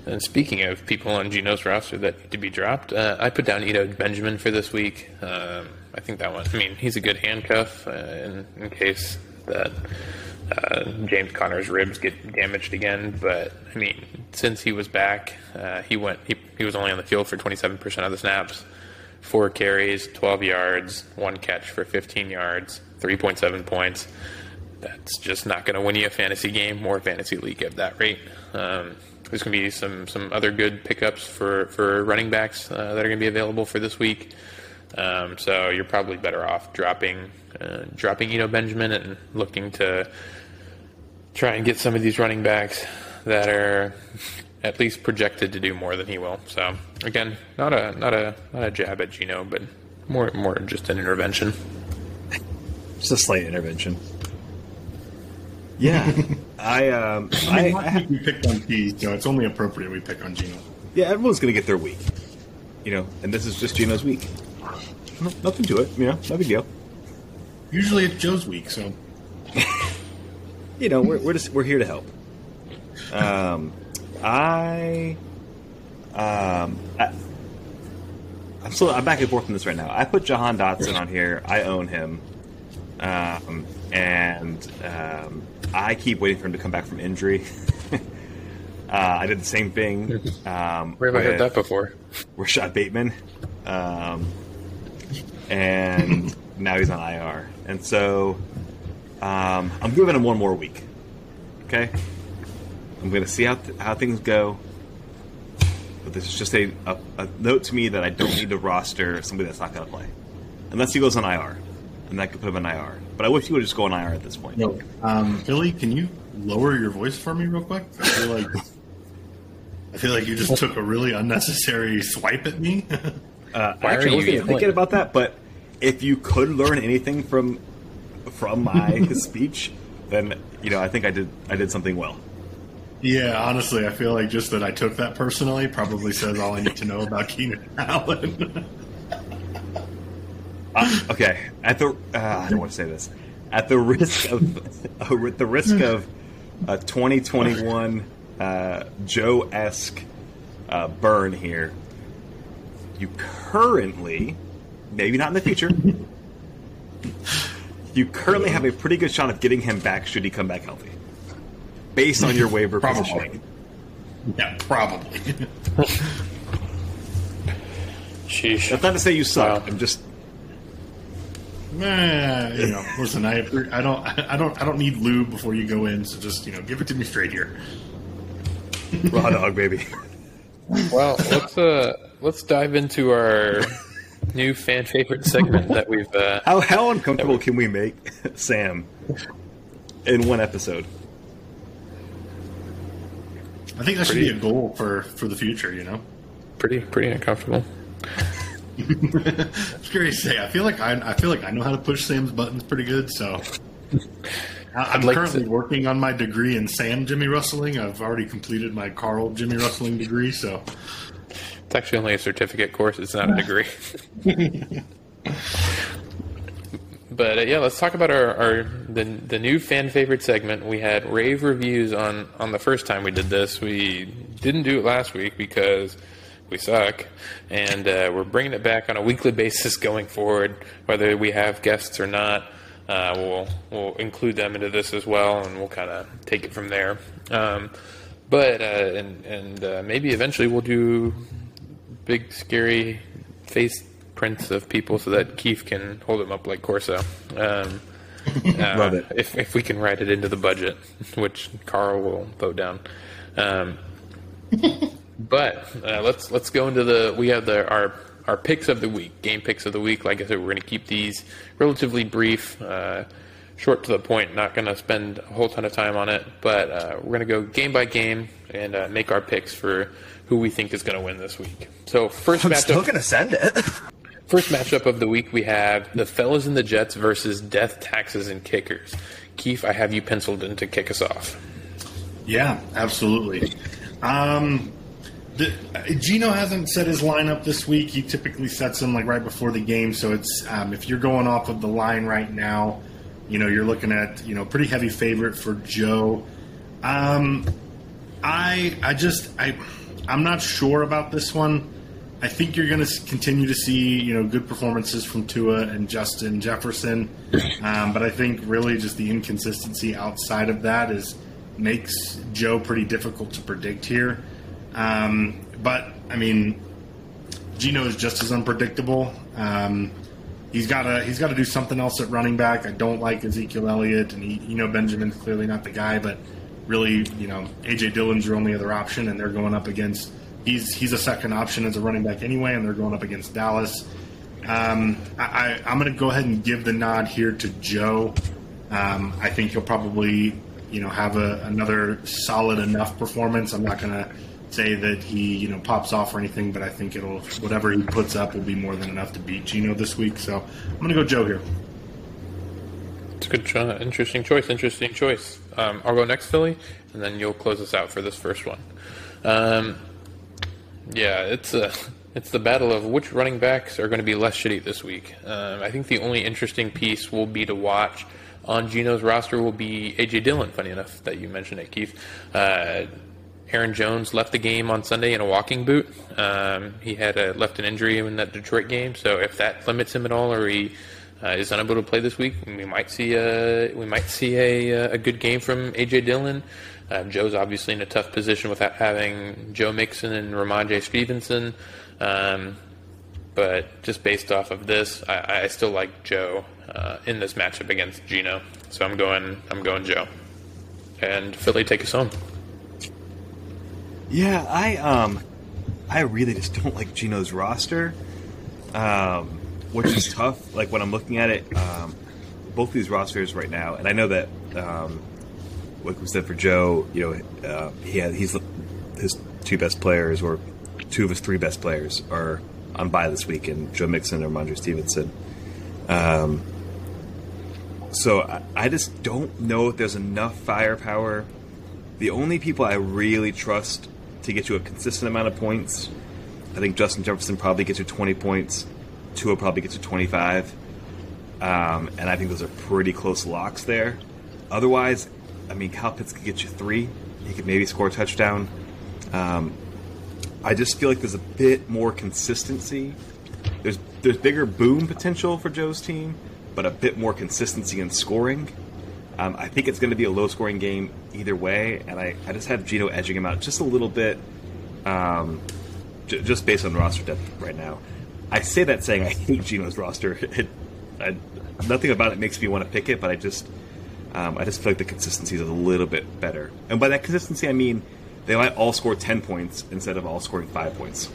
And speaking of people on Gino's roster that need to be dropped, uh, I put down Eno Benjamin for this week. Um, I think that one. I mean, he's a good handcuff uh, in, in case that uh, James Conner's ribs get damaged again. But I mean, since he was back, uh, he went. He, he was only on the field for 27% of the snaps, four carries, 12 yards, one catch for 15 yards, 3.7 points. That's just not going to win you a fantasy game or fantasy league at that rate. Um, there's going to be some some other good pickups for for running backs uh, that are going to be available for this week. Um, so you're probably better off dropping uh, dropping Eno Benjamin and looking to try and get some of these running backs that are at least projected to do more than he will. So again, not a not a not a jab at Gino, but more more just an intervention. Just a slight intervention. Yeah, [LAUGHS] I um, [LAUGHS] I I, mean, I last ha- we picked on Keys, so it's only appropriate we pick on Gino. yeah, everyone's gonna get their week, you know, and this is just Gino's week. No, nothing to it, you know, no big deal. Usually it's Joe's week, so [LAUGHS] You know, we're we're just we're here to help. Um, I, um, I, I'm still I'm back and forth on this right now. I put Jahan Dotson on here. I own him, um, and um, I keep waiting for him to come back from injury. [LAUGHS] uh, I did the same thing. Um, Where have I heard that before? Rashod Bateman, um, and now he's on IR, and so um, I'm giving him one more week. Okay, I'm going to see how th- how things go. But this is just a, a, a note to me that I don't need to roster somebody that's not going to play, unless he goes on IR, and that could put him on IR. But I wish he would just go on IR at this point. No, um, Billy, can you lower your voice for me real quick? I feel like I feel like you just took a really unnecessary swipe at me. [LAUGHS] Uh, Why actually, I wasn't thinking about that, but if you could learn anything from from my [LAUGHS] speech, then you know I think I did I did something well. yeah, honestly, I feel like just that I took that personally probably says all I need to know about Keenan Allen. [LAUGHS] Okay, at the uh, I don't want to say this. At the risk of [LAUGHS] uh, the risk of a 2021 uh, Joe esque uh, burn here, you currently, maybe not in the future, you currently have a pretty good shot of getting him back should he come back healthy, based on your waiver [LAUGHS] Probably. positioning. yeah, probably. [LAUGHS] Sheesh. That's not to say you suck. Wow. I'm just Nah, you know, listen, I I don't I don't I don't need lube before you go in, so just you know, give it to me straight here. raw dog, baby. Well, let's uh let's dive into our new fan favorite segment that we've uh, [LAUGHS] How how uncomfortable can we make [LAUGHS] Sam in one episode? I think that should be a goal for for the future. You know, pretty pretty uncomfortable. it's scary to say. I feel like I I feel like I know how to push Sam's buttons pretty good. So I- I'm like currently to- working on my degree in Sam Jimmy Rustling. I've already completed my Carl Jimmy Rustling degree. So It's actually only a certificate course. It's not a degree. [LAUGHS] but uh, yeah, let's talk about our, our the the new fan favorite segment. We had rave reviews on on the first time we did this. We didn't do it last week because we suck, and uh, we're bringing it back on a weekly [LAUGHS] basis going forward, whether we have guests or not. Uh, we'll we'll include them into this as well, and we'll kind of take it from there. Um, but uh, and and uh, maybe eventually we'll do big scary face prints of people so that Keith can hold them up like Corso. Um, [LAUGHS] uh, Love it. If if we can write it into the budget, which Carl will vote down. Um, [LAUGHS] but uh, let's let's go into the we have the our our picks of the week, game picks of the week. Like I said, we're going to keep these relatively brief, uh, short to the point. Not going to spend a whole ton of time on it, but uh, we're going to go game by game and uh, make our picks for who we think is going to win this week. So first matchup, still gonna send it. [LAUGHS] first matchup of the week, we have the Fellas and the Jets versus Death, Taxes, and Kickers. Keith, I have you penciled in to kick us off. yeah, absolutely. Um, the, Gino hasn't set his lineup this week. He typically sets them like right before the game. So it's um, if you're going off of the line right now, you know you're looking at you know pretty heavy favorite for Joe. Um, I I just I I'm not sure about this one. I think you're going to continue to see you know good performances from Tua and Justin Jefferson, um, but I think really just the inconsistency outside of that is makes Joe pretty difficult to predict here. Um, but I mean, Gino is just as unpredictable. Um, he's got to he's got to do something else at running back. I don't like Ezekiel Elliott, and he, you know Benjamin's clearly not the guy, but really, you know, AJ Dillon's your only other option, and they're going up against he's he's a second option as a running back anyway, and they're going up against Dallas. Um, I, I'm going to go ahead and give the nod here to Joe. Um, I think he'll probably, you know, have a, another solid enough performance. I'm not going to say that he, you know, pops off or anything, but I think it'll whatever he puts up will be more than enough to beat Gino this week. So I'm going to go Joe here. It's a good, interesting choice. Interesting choice. Um, I'll go next, Philly, and then you'll close us out for this first one. Um, yeah, it's a, [LAUGHS] it's the battle of which running backs are going to be less shitty this week. Um, I think the only interesting piece will be to watch on Gino's roster will be AJ Dillon. Funny enough that you mentioned it, Keith. Uh, Aaron Jones left the game on Sunday in a walking boot. Um, he had a, left an injury in that Detroit game, so if that limits him at all, or he uh, is unable to play this week, we might see a we might see a, a good game from AJ Dillon. Uh, Joe's obviously in a tough position without having Joe Mixon and Rhamondre Stevenson. Um, but just based off of this, I, I still like Joe uh, in this matchup against Gino. So I'm going I'm going Joe. And Philly, take us home. Yeah, I um, I really just don't like Gino's roster, um, which is tough. Like when I'm looking at it, um, both these rosters right now, and I know that um, like we said for Joe, you know, uh, he had he's his two best players or two of his three best players are on bye this week, and Joe Mixon or Rhamondre Stevenson. Um, so I, I just don't know if there's enough firepower. The only people I really trust to get you a consistent amount of points, I think Justin Jefferson probably gets you 20 points. Tua probably gets you 25. Um, and I think those are pretty close locks there. Otherwise, I mean, Kyle Pitts could get you three. He could maybe score a touchdown. Um, I just feel like there's a bit more consistency. There's there's bigger boom potential for Joe's team, but a bit more consistency in scoring. Um, I think it's going to be a low scoring game either way, and I, I just have Gino edging him out just a little bit, um, j- just based on roster depth right now. I say that saying [LAUGHS] I hate Gino's roster. It, I, nothing about it makes me want to pick it, but I just um, I just feel like the consistency is a little bit better. And by that consistency, I mean they might all score 10 points instead of all scoring 5 points.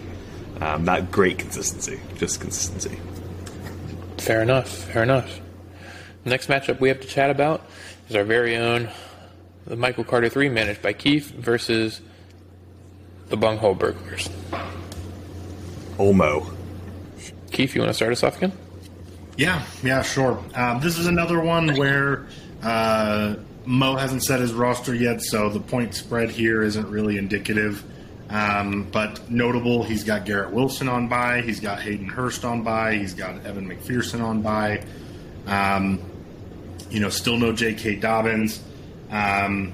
Um, not great consistency, just consistency. Fair enough. Fair enough. Next matchup we have to chat about is our very own the Michael Carter 3 managed by Keith versus the Bunghole Burglars. Olmo. Keith, you want to start us off again? Yeah, yeah, sure. Um, this is another one where uh, Mo hasn't set his roster yet, so the point spread here isn't really indicative. Um, but notable, he's got Garrett Wilson on by, he's got Hayden Hurst on by, he's got Evan McPherson on by. Um, you know, still no J.K. Dobbins. Um,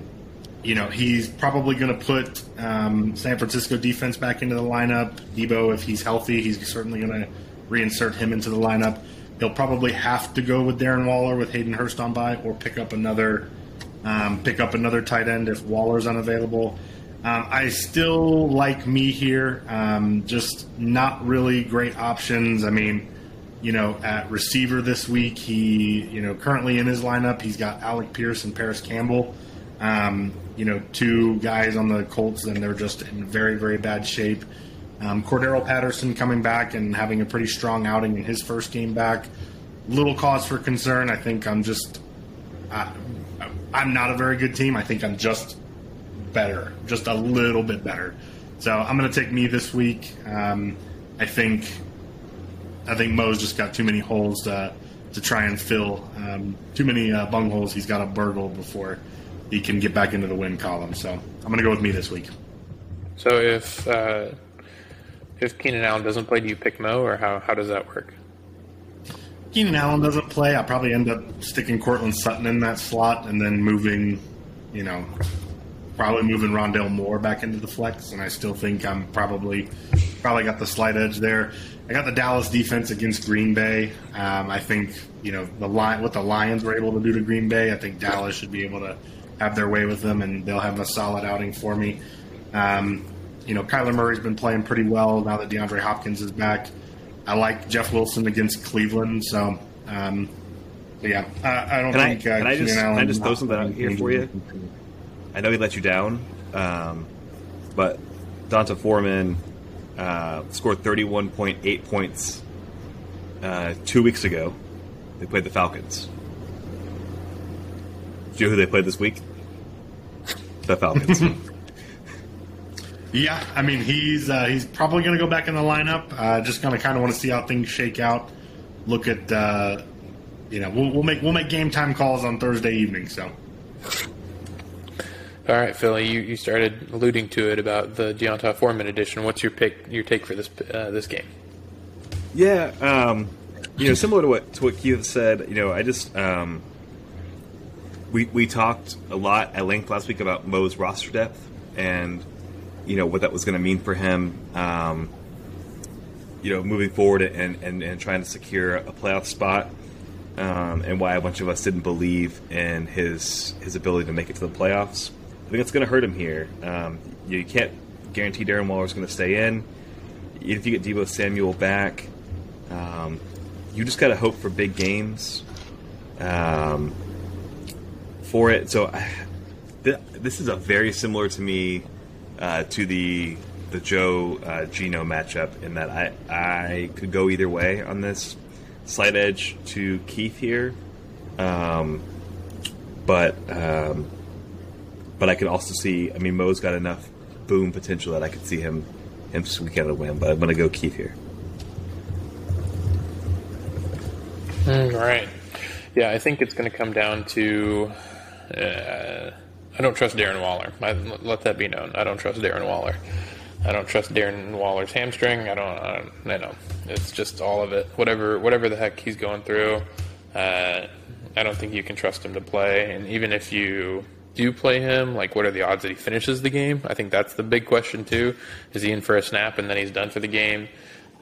you know, he's probably going to put um, San Francisco defense back into the lineup. Deebo, if he's healthy, he's certainly going to reinsert him into the lineup. He'll probably have to go with Darren Waller with Hayden Hurst on by, or pick up another um, pick up another tight end if Waller's unavailable. Um, I still like me here. Um, just not really great options. I mean, you know, at receiver this week, he, you know, currently in his lineup, he's got Alec Pierce and Parris Campbell. Um, you know, two guys on the Colts, and they're just in very, very bad shape. Um, Cordarrelle Patterson coming back and having a pretty strong outing in his first game back. Little cause for concern. I think I'm just, uh, I'm not a very good team. I think I'm just better, just a little bit better. So I'm going to take me this week. Um, I think, I think Mo's just got too many holes to to try and fill. Um, too many uh, bung holes he's got to burgle before he can get back into the win column. So I'm going to go with me this week. So if uh, if Keenan Allen doesn't play, do you pick Mo, or how, how does that work? Keenan Allen doesn't play. I'll probably end up sticking Courtland Sutton in that slot and then moving, you know, probably moving Rondale Moore back into the flex. And I still think I'm probably probably got the slight edge there. I got the Dallas defense against Green Bay. Um, I think you know the line what the Lions were able to do to Green Bay. I think Dallas should be able to have their way with them, and they'll have a solid outing for me. Um, you know, Kyler Murray's been playing pretty well now that DeAndre Hopkins is back. I like Jeff Wilson against Cleveland, so um, yeah, I, I don't Can I, think. uh, can I just, can I just throw something out here for you? I know he let you down, um, but D'Onta Foreman uh, scored 31.8 points uh, two weeks ago. They played the Falcons. Do you know who they played this week? The Falcons. [LAUGHS] Yeah, I mean he's uh, he's probably going to go back in the lineup. Uh, just going to kind of want to see how things shake out. Look at uh, you know we'll, we'll make we'll make game time calls on Thursday evening. So All right, Philly, you, you started alluding to it about the D'Onta Foreman edition. What's your pick? Your take for this uh, this game? Yeah, um, you know, similar to what to what Keith said. You know, I just um, we we talked a lot at length last week about Mo's roster depth and you know what that was going to mean for him. Um, you know, moving forward and, and, and trying to secure a playoff spot, um, and why a bunch of us didn't believe in his his ability to make it to the playoffs. I think it's going to hurt him here. Um, you can't guarantee Darren Waller is going to stay in. If you get Deebo Samuel back, Um, you just got to hope for big games um, for it. So I, [SIGHS] th- this is a very similar to me uh, to the the Joe uh, Gino matchup in that I I could go either way on this. Slight edge to Keith here, um, but um, but I could also see. I mean, Mo's got enough boom potential that I could see him him squeak out a win. But I'm to go Keith here. Mm, right. Yeah, I think it's going to come down to. Uh, I don't trust Darren Waller. I, let that be known. I don't trust Darren Waller. I don't trust Darren Waller's hamstring. I don't. I, don't, I know. It's just all of it. Whatever. Whatever the heck he's going through. Uh, I don't think you can trust him to play. And even if you do play him, like what are the odds that he finishes the game? I think that's the big question too. Is he in for a snap and then he's done for the game?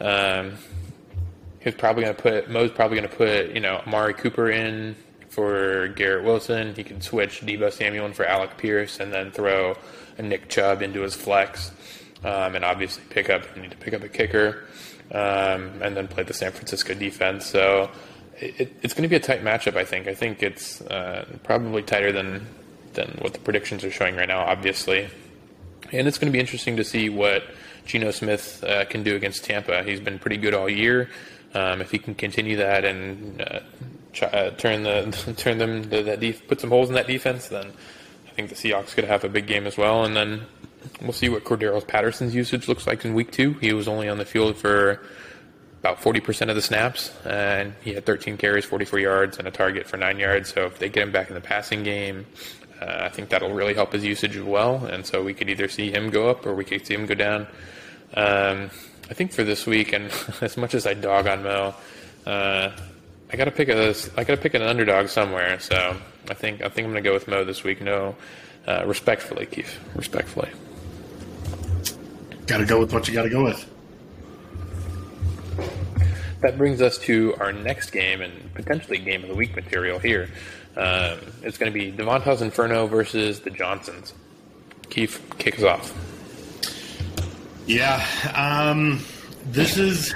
Um, he's probably going to put Mo's probably going to put you know Amari Cooper in for Garrett Wilson. He can switch Deebo Samuel in for Alec Pierce and then throw a Nick Chubb into his flex, um, and obviously pick up need to pick up a kicker, um, and then play the San Francisco defense. So. It, it's going to be a tight matchup, I think. I think it's uh, probably tighter than than what the predictions are showing right now, obviously. And it's going to be interesting to see what Geno Smith uh, can do against Tampa. He's been pretty good all year. Um, if he can continue that and uh, try, uh, turn the [LAUGHS] turn them the, that def- put some holes in that defense, then I think the Seahawks could have a big game as well. And then we'll see what Cordarrelle Patterson's usage looks like in Week Two. He was only on the field for about 40% of the snaps, and he had 13 carries, 44 yards, and a target for nine yards. So if they get him back in the passing game, uh, I think that'll really help his usage as well. And so we could either see him go up or we could see him go down. Um, I think for this week, and [LAUGHS] as much as I dog on Mo, uh, I gotta pick a I gotta pick an underdog somewhere. So I think I think I'm gonna go with Mo this week. No, uh, respectfully, Keith, respectfully. Got to go with what you got to go with. That brings us to our next game and potentially game of the week material here. Um, it's going to be Devonta's Inferno versus the Johnsons. Keith, kick us off. Yeah, um, this is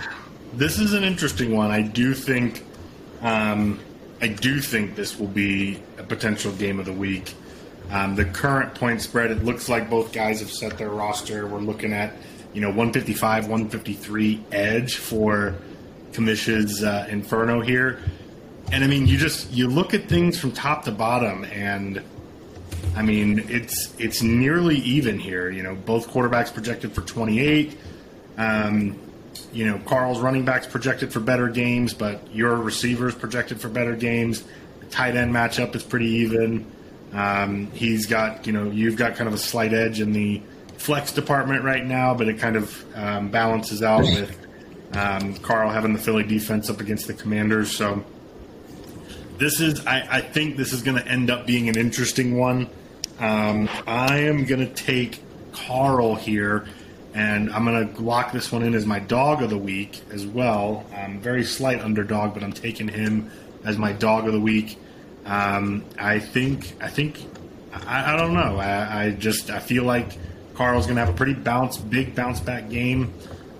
this is an interesting one. I do think um, I do think this will be a potential game of the week. Um, the current point spread, it looks like both guys have set their roster. We're looking at you know 155, 153 edge for Commish's uh, Inferno here. And I mean, you just you look at things from top to bottom, and I mean, it's it's nearly even here. You know, both quarterbacks projected for 28. Um, you know, Carl's running backs projected for better games, but your receivers projected for better games. The tight end matchup is pretty even. Um, he's got, you know, you've got kind of a slight edge in the flex department right now, but it kind of um, balances out with um, Carl having the Philly defense up against the Commanders. So this is, I, I think this is going to end up being an interesting one. Um, I am going to take Carl here, and I'm going to lock this one in as my dog of the week as well. Um, very slight underdog, but I'm taking him as my dog of the week. Um, I think, I think, I, I don't know. I, I, just, I feel like Carl's going to have a pretty bounce, big bounce back game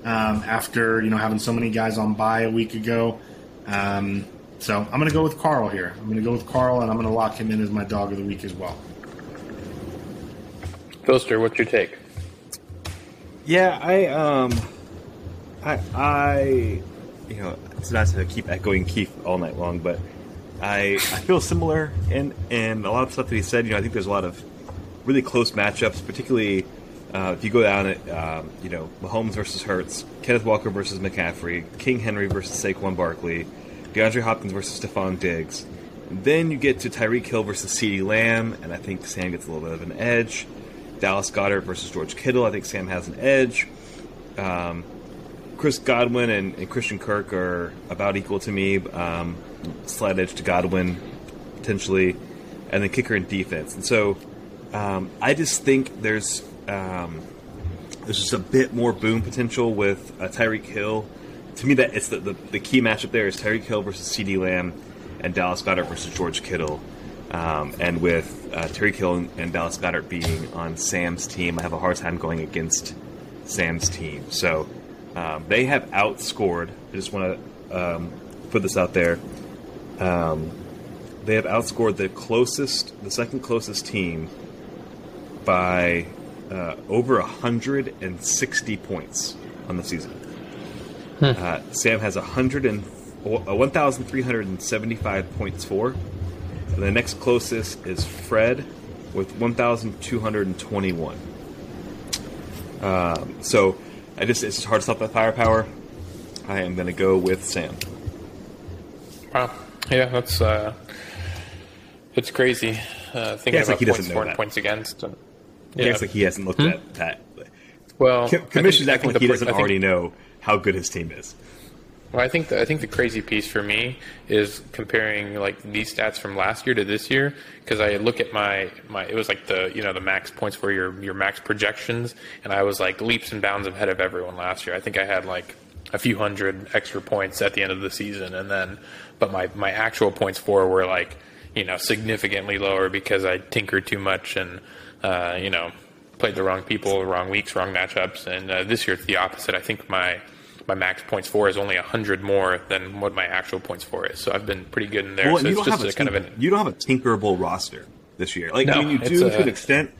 um, after you know having so many guys on bye a week ago. Um, so I'm going to go with Carl here. I'm going to go with Carl, and I'm going to lock him in as my dog of the week as well. Filster, what's your take? Yeah, I um, I I, you know, it's not to keep echoing Keith all night long, but I I feel similar in in a lot of stuff that he said. You know, I think there's a lot of really close matchups, particularly uh, if you go down at um, you know Mahomes versus Hurts, Kenneth Walker versus McCaffrey, King Henry versus Saquon Barkley, DeAndre Hopkins versus Stefon Diggs. Then you get to Tyreek Hill versus CeeDee Lamb, and I think Sam gets a little bit of an edge. Dallas Goedert versus George Kittle, I think Sam has an edge. Um, Chris Godwin and, and, Christian Kirk are about equal to me. Um, slight edge to Godwin, potentially, and then kicker and defense. And so um, I just think there's um, there's just a bit more boom potential with uh, Tyreek Hill. To me, that it's the, the, the key matchup there is Tyreek Hill versus CeeDee Lamb and Dallas Goedert versus George Kittle. Um, and with uh, Tyreek Hill and, Dallas Goedert being on Sam's team, I have a hard time going against Sam's team. So um, they have outscored. I just want to um, put this out there. Um, they have outscored the closest, the second closest team by uh, over 160 points on the season. Uh, Sam has 100 and, uh, 1,375 points for. The next closest is Fred with 1,221. Um, so I just it's just hard to stop that firepower. I am going to go with Sam. Wow. Yeah, that's uh, it's crazy. Uh, thinking Yeah, it's about like he points for and points against. And, Yeah. It's like he hasn't looked at that. well, I Com- think- Commission's I acting think like he doesn't think- already know how good his team is. Well, I think the, I think the crazy piece for me is comparing like these stats from last year to this year because I look at my my it was like the you know the max points for your your max projections and I was like leaps and bounds ahead of everyone last year. I think I had like a few hundred extra points at the end of the season and then but my my actual points for were like you know significantly lower because I tinkered too much and uh, you know played the wrong people, the wrong weeks, wrong matchups and uh, this year it's the opposite. I think my my max points for is only 100 more than what my actual points for is. So I've been pretty good in there. Well, so you it's don't have a kind of an. you don't have a tinkerable roster this year. Like I No, mean, you do a- to an extent,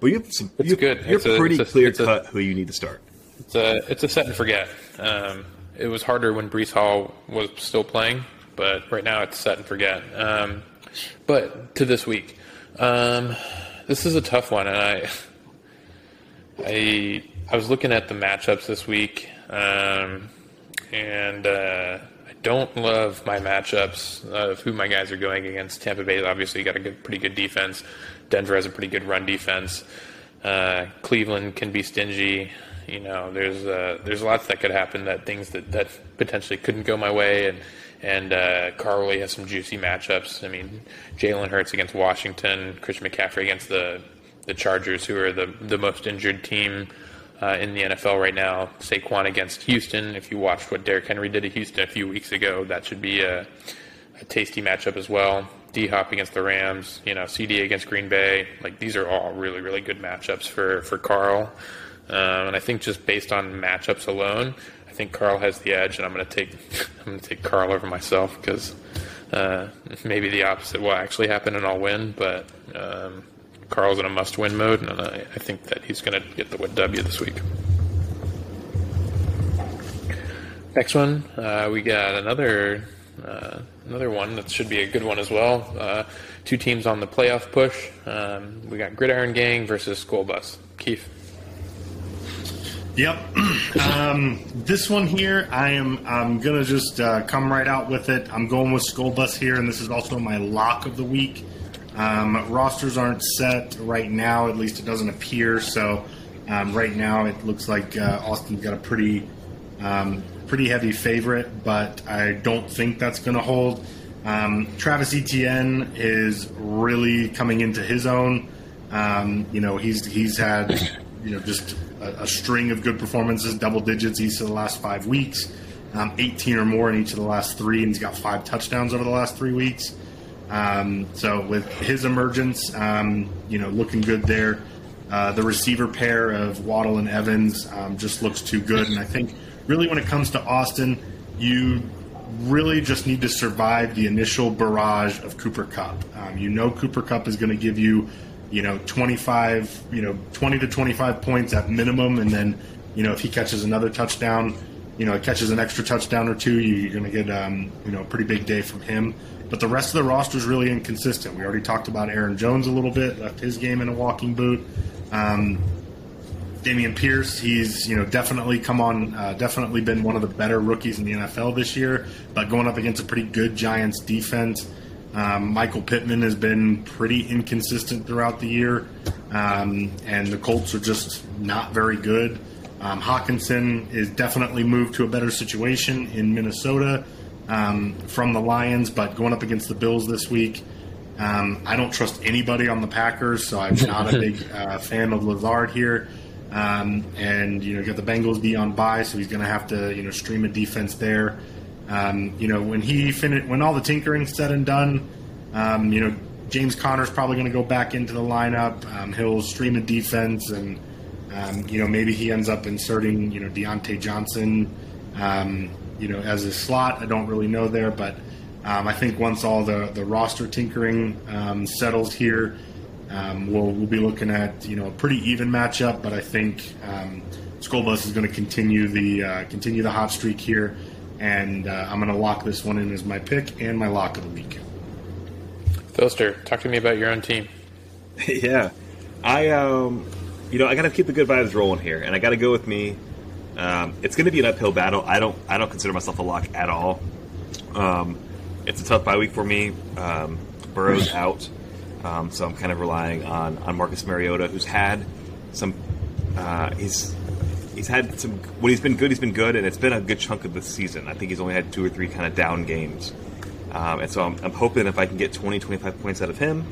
but you have some. It's you, good. You're It's pretty a- clear a- cut who you need to start. It's a, it's a set and forget. Um, it was harder when Breece Hall was still playing, but right now it's set and forget. Um, but to this week, um, this is a tough one, and I, I, I was looking at the matchups this week, um, and uh, I don't love my matchups of who my guys are going against. Tampa Bay obviously got a good, pretty good defense. Denver has a pretty good run defense. Uh, Cleveland can be stingy. You know, there's uh, there's lots that could happen. That things that, that potentially couldn't go my way, and and uh, Carly has some juicy matchups. I mean, Jalen Hurts against Washington, Christian McCaffrey against the the Chargers, who are the the most injured team uh, in the NFL right now. Saquon against Houston. If you watched what Derrick Henry did to Houston a few weeks ago, that should be a, a tasty matchup as well. D Hop against the Rams, you know, CD against Green Bay. Like these are all really, really good matchups for for Carl. Um, and I think just based on matchups alone, I think Carl has the edge, and I'm going to take [LAUGHS] I'm going to take Carl over myself because uh, maybe the opposite will actually happen, and I'll win. But um, Carl's in a must-win mode, and I, I think that he's going to get the W this week. Next one, uh, we got another uh, another one that should be a good one as well. Uh, two teams on the playoff push. Um, we got Gridiron Gang versus School Bus. Keith. Yep. [CLEARS THROAT] um, this one here, I am. I'm gonna just uh, come right out with it. I'm going with Skull Bus here, and this is also my lock of the week. Um, rosters aren't set right now. At least it doesn't appear. So um, right now, it looks like uh, Austin's got a pretty, um, pretty heavy favorite, but I don't think that's going to hold. Um, Travis Etienne is really coming into his own. Um, you know, he's he's had you know just a, a string of good performances, double digits each of the last five weeks, um, 18 or more in each of the last three, and he's got five touchdowns over the last three weeks. Um, so with his emergence, um, you know, looking good there. Uh, the receiver pair of Waddle and Evans um, just looks too good, and I think really when it comes to Austin, you really just need to survive the initial barrage of Cooper Kupp. Um, you know, Cooper Kupp is going to give you, you know, 25, you know, 20 to 25 points at minimum, and then, you know, if he catches another touchdown, you know, catches an extra touchdown or two, you- you're going to get, um, you know, a pretty big day from him. But the rest of the roster is really inconsistent. We already talked about Aaron Jones a little bit, left his game in a walking boot. Um, Dameon Pierce, he's you know definitely come on, uh, definitely been one of the better rookies in the NFL this year. But going up against a pretty good Giants defense, um, Michael Pittman has been pretty inconsistent throughout the year, um, and the Colts are just not very good. Um, Hockenson is definitely moved to a better situation in Minnesota um, from the Lions, but going up against the Bills this week, um, I don't trust anybody on the Packers, so I'm not a [LAUGHS] big uh, fan of Lazard here. Um, and you know, got the Bengals be on bye, so he's going to have to you know stream a defense there. Um, you know, when he fin- when all the tinkering's said and done, um, you know, James Conner's probably going to go back into the lineup. Um, he'll stream a defense, and um, you know maybe he ends up inserting you know Diontae Johnson. Um, you know, as a slot, I don't really know there, but um, I think once all the, the roster tinkering um, settles here, um, we'll, we'll be looking at you know a pretty even matchup. But I think um, School Bus is going to continue the uh, continue the hot streak here, and uh, I'm going to lock this one in as my pick and my lock of the week. Philster, talk to me about your own team. [LAUGHS] yeah, I um, you know, I got to keep the good vibes rolling here, and I got to go with me. Um, it's going to be an uphill battle. I don't, I don't consider myself a lock at all. Um, it's a tough bye week for me. Um, Burrow's [LAUGHS] out, um, so I'm kind of relying on on Marcus Mariota, who's had some. Uh, he's he's had some. When he's been good, he's been good, and it's been a good chunk of the season. I think he's only had two or three kind of down games, um, and so I'm, I'm hoping if I can get 20, 25 points out of him,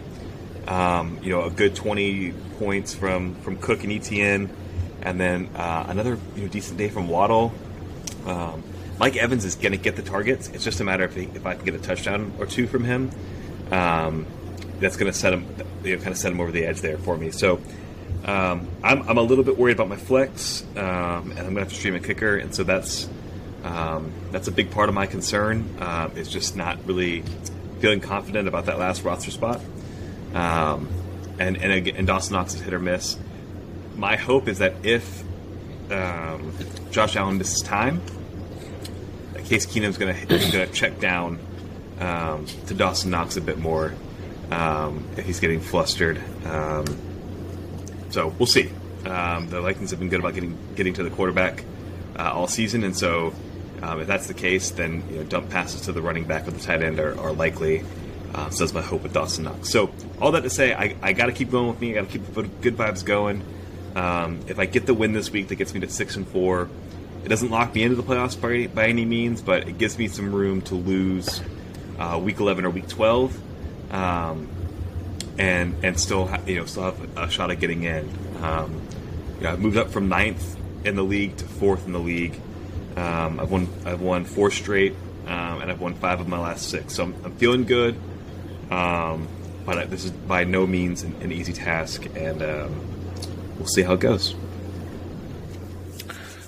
um, you know, a good 20 points from from Cook and Etienne, and then uh, another you know decent day from Waddle. Um, Mike Evans is going to get the targets. It's just a matter of if I can get a touchdown or two from him. Um, that's going to set him, you know, kind of set him over the edge there for me. So um, I'm, I'm a little bit worried about my flex, um, and I'm going to have to stream a kicker, and so that's um, that's a big part of my concern. Uh, is just not really feeling confident about that last roster spot. Um, and and and Dawson Knox is hit or miss. My hope is that if um, Josh Allen misses time, Case Keenum's going [COUGHS] to check down um, to Dawson Knox a bit more um, if he's getting flustered. Um, so we'll see. Um, the Vikings have been good about getting getting to the quarterback uh, all season, and so um, if that's the case, then you know, dump passes to the running back or the tight end are, are likely. Uh, so that's my hope with Dawson Knox. So all that to say, I, I got to keep going with me. I got to keep the good vibes going. Um, if I get the win this week, that gets me to six and four. It doesn't lock me into the playoffs by, by any means, but it gives me some room to lose uh, week eleven or week twelve, um, and and still ha- you know still have a shot at getting in. Um, you know, I've moved up from ninth in the league to fourth in the league. Um, I've won I've won four straight, um, and I've won five of my last six. So I'm, I'm feeling good. Um, but this is by no means an, an easy task, and we'll see how it goes.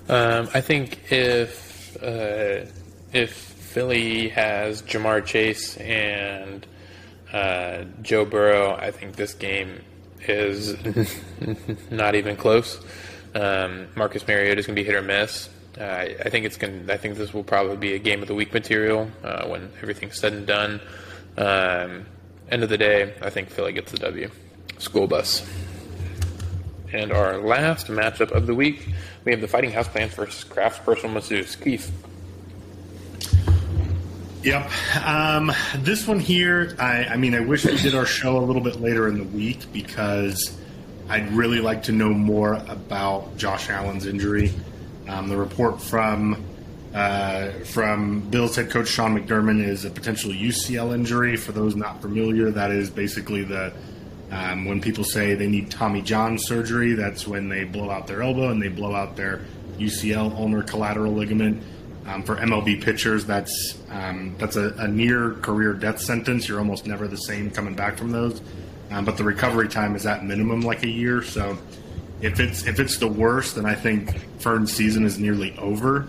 Um, I think if uh, if Philly has Ja'Marr Chase and uh, Joe Burrow, I think this game is [LAUGHS] not even close. Um, Marcus Mariota is going to be hit or miss. Uh, I think it's going. I think this will probably be a game of the week material uh, when everything's said and done. Um, end of the day, I think Philly gets the W. School bus. And our last matchup of the week, we have the Fighting House Plants versus Kraft's Personal Masseuse. Keith. Yep. Um, this one here, I, I mean, I wish we did our show a little bit later in the week because I'd really like to know more about Josh Allen's injury. Um, the report from uh, from Bills head coach Sean McDermott is a potential UCL injury. For those not familiar, that is basically the um, when people say they need Tommy John surgery. That's when they blow out their elbow and they blow out their UCL ulnar collateral ligament. Um, for MLB pitchers, that's um, that's a, a, near career death sentence. You're almost never the same coming back from those. Um, but the recovery time is at minimum like a year. So if it's if it's the worst, then I think Fern's season is nearly over.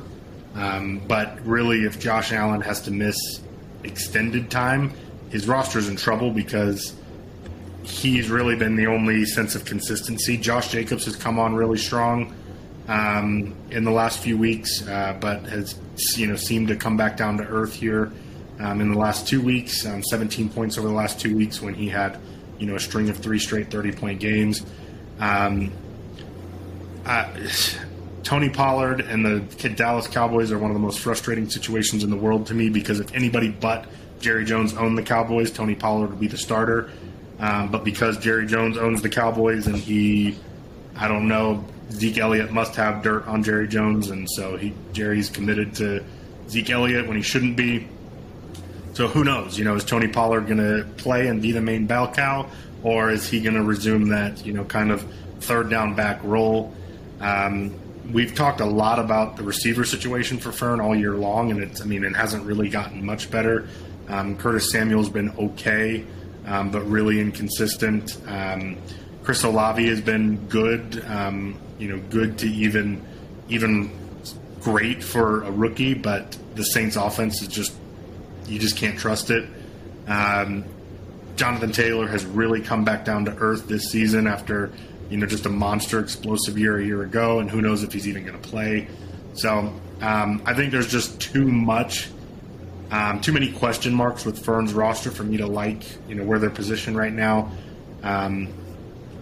Um, but really, if Josh Allen has to miss extended time, his roster's in trouble because he's really been the only sense of consistency. Josh Jacobs has come on really strong um, in the last few weeks, uh, but has you know seemed to come back down to earth here um, in the last two weeks. Um, 17 points over the last two weeks when he had you know a string of three straight 30 point games. Um, uh, Tony Pollard and the Dallas Cowboys are one of the most frustrating situations in the world to me because if anybody but Jerry Jones owned the Cowboys, Tony Pollard would be the starter. Um, but because Jerry Jones owns the Cowboys and he, I don't know, Zeke Elliott must have dirt on Jerry Jones, and so he Jerry's committed to Zeke Elliott when he shouldn't be. So who knows? You know, is Tony Pollard going to play and be the main bell cow, or is he going to resume that you know kind of third down back role? Um, we've talked a lot about the receiver situation for Fern all year long, and it's I mean it hasn't really gotten much better. Um, Curtis Samuel's been okay, um, but really inconsistent. Um, Chris Olave has been good, um, you know, good to even even great for a rookie, but the Saints offense is just you just can't trust it. Um, Jonathan Taylor has really come back down to earth this season after you know just a monster explosive year a year ago, and who knows if he's even going to play. So um, I think there's just too much, um, too many question marks with Fern's roster for me to like you know where they're positioned right now. Um,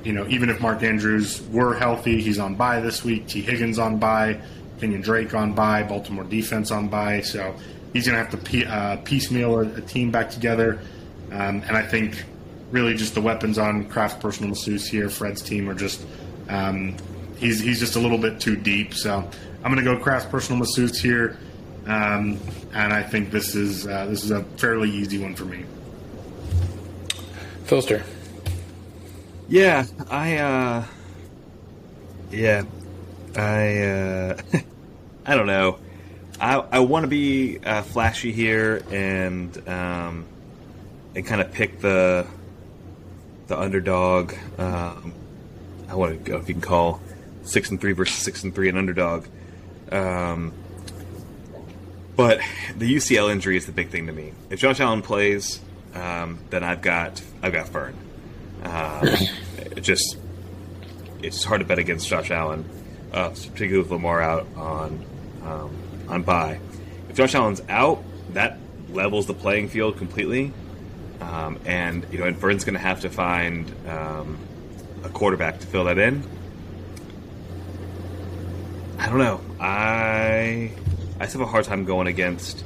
you know, even if Mark Andrews were healthy, he's on bye this week. Tee Higgins on bye. Kenyon Drake on bye. Baltimore defense on bye. So he's going to have to pe- uh, piecemeal a, a, team back together. Um, and I think really just the weapons on Kraft personal masseuse here, Fred's team are just um, he's he's just a little bit too deep. So I'm going to go Kraft personal masseuse here, um, and I think this is uh, this is a fairly easy one for me. Filster. Yeah, I uh yeah. I uh [LAUGHS] I don't know. I I want to be uh, flashy here and um and kind of pick the the underdog. Um I want to go if you can call 6 and 3 versus 6 and 3 an underdog. Um but the UCL injury is the big thing to me. If Josh Allen plays, um, then I've got I've got Fern. Um, it just it's hard to bet against Josh Allen, uh, particularly with Lamar out on um, on bye. If Josh Allen's out, that levels the playing field completely, um, and you know, and Fern's going to have to find um, a quarterback to fill that in. I don't know. I I just have a hard time going against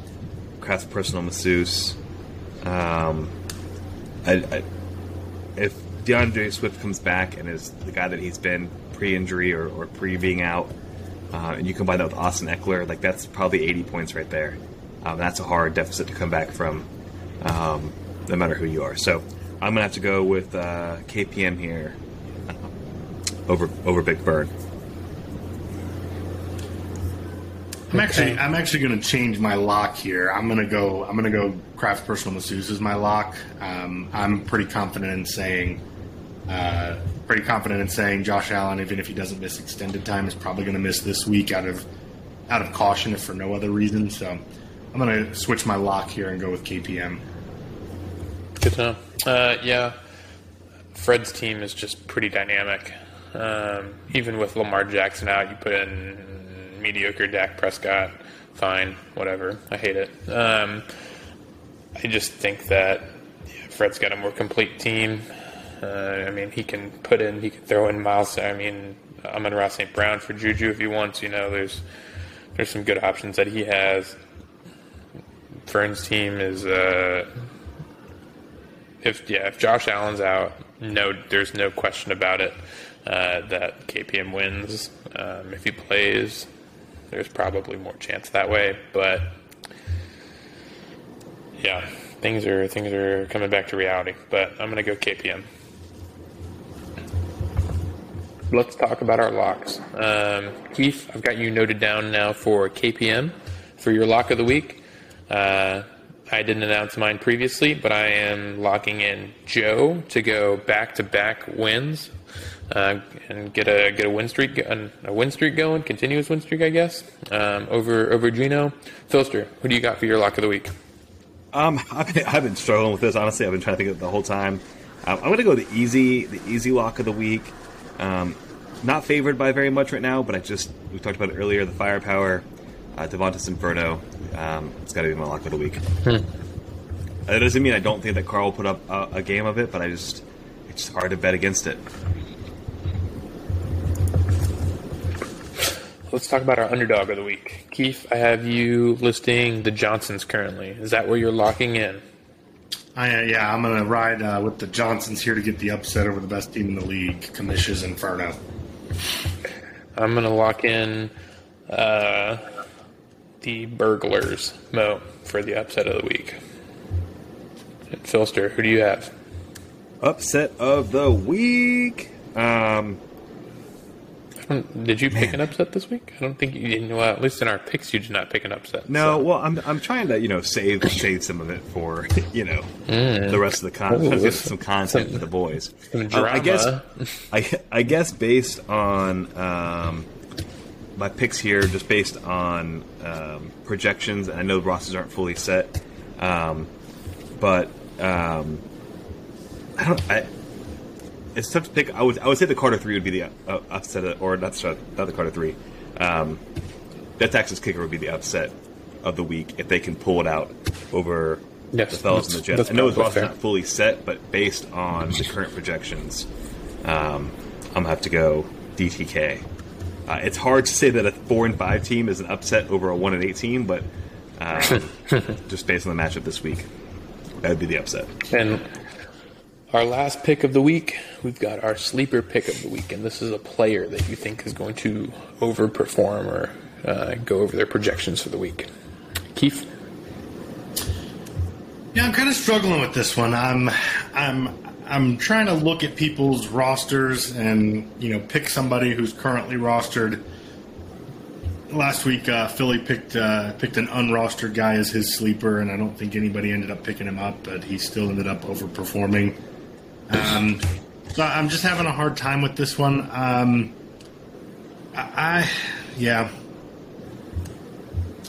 Kraft's personal masseuse. Um, I, I, if D'Andre Swift comes back and is the guy that he's been pre-injury or, or pre being out, uh, and you combine that with Austin Ekeler, like that's probably 80 points right there. Um, that's a hard deficit to come back from, um, no matter who you are. So I'm gonna have to go with uh, KPM here uh, over over Big Bird. I'm actually I'm actually going to change my lock here. I'm going to go I'm going to go Kraft Personal Masseuse as my lock. Um, I'm pretty confident in saying uh, pretty confident in saying Josh Allen, even if he doesn't miss extended time, is probably going to miss this week out of out of caution, if for no other reason. So I'm going to switch my lock here and go with KPM. Good to know. Uh, yeah, Fred's team is just pretty dynamic. Um, even with Lamar Jackson out, you put in mediocre Dak Prescott, fine, whatever. I hate it. Um, I just think that yeah, Fred's got a more complete team. Uh, I mean, he can put in, he can throw in Miles. I mean, Amon-Ra St. Brown for Juju if he wants. You know, there's there's some good options that he has. Fern's team is uh, if yeah, if Josh Allen's out, no, there's no question about it uh, that KPM wins. Um, if he plays, there's probably more chance that way. But yeah, things are things are coming back to reality. But I'm gonna go KPM. Let's talk about our locks. Um, Keith, I've got you noted down now for KPM for your lock of the week. Uh, I didn't announce mine previously, but I am locking in Joe to go back to back wins uh, and get a get a win streak a win streak going, continuous win streak, I guess. Um, over over Gino Filster, who do you got for your lock of the week? Um, [LAUGHS] I've been, I've been struggling with this. Honestly, I've been trying to think of it the whole time. Um, I'm going to go the easy the easy lock of the week. Um, not favored by very much right now, but I just we talked about it earlier. The firepower, uh, Devontae Inferno. Um, it's got to be my lock of the week. Hmm. That doesn't mean I don't think that Carl will put up a, a game of it, but I just it's hard to bet against it. Let's talk about our underdog of the week. Keith, I have you listing the Johnsons currently. Is that where you're locking in? I, uh, yeah, I'm going to ride uh, with the Johnsons here to get the upset over the best team in the league, Commission's Inferno. I'm going to lock in uh, the Burglars, Mo, for the upset of the week. And Filster, who do you have? Upset of the week. Um, did you pick an upset this week? I don't think you did. Well, at least in our picks, you did not pick an upset. No, so. well, I'm I'm trying to you know save save some of it for [LAUGHS] you know mm. the rest of the content, Ooh, some content some, for the boys. Uh, I guess I I guess based on um, my picks here just based on um, projections. I know the rosters aren't fully set, um, but um, I don't. I, it's tough to pick. I would I would say the Carter three would be the uh, upset, of, or not, not the Carter three. Um, that Texas kicker would be the upset of the week if they can pull it out over Yes, the fellas and the Jets. I know his roster's not fully set, but based on the current projections, um, I'm gonna have to go DTK. Uh, it's hard to say that a four and five team is an upset over a one and eight team, but um, [LAUGHS] just based on the matchup this week, that would be the upset. And our last pick of the week, we've got our sleeper pick of the week, and this is a player that you think is going to overperform or uh, go over their projections for the week. Keith, Yeah, I'm kind of struggling with this one. I'm, I'm, I'm trying to look at people's rosters and you know pick somebody who's currently rostered. Last week, uh, Philly picked uh, picked an unrostered guy as his sleeper, and I don't think anybody ended up picking him up, but he still ended up overperforming. Um, so I'm just having a hard time with this one. Um, I, I yeah.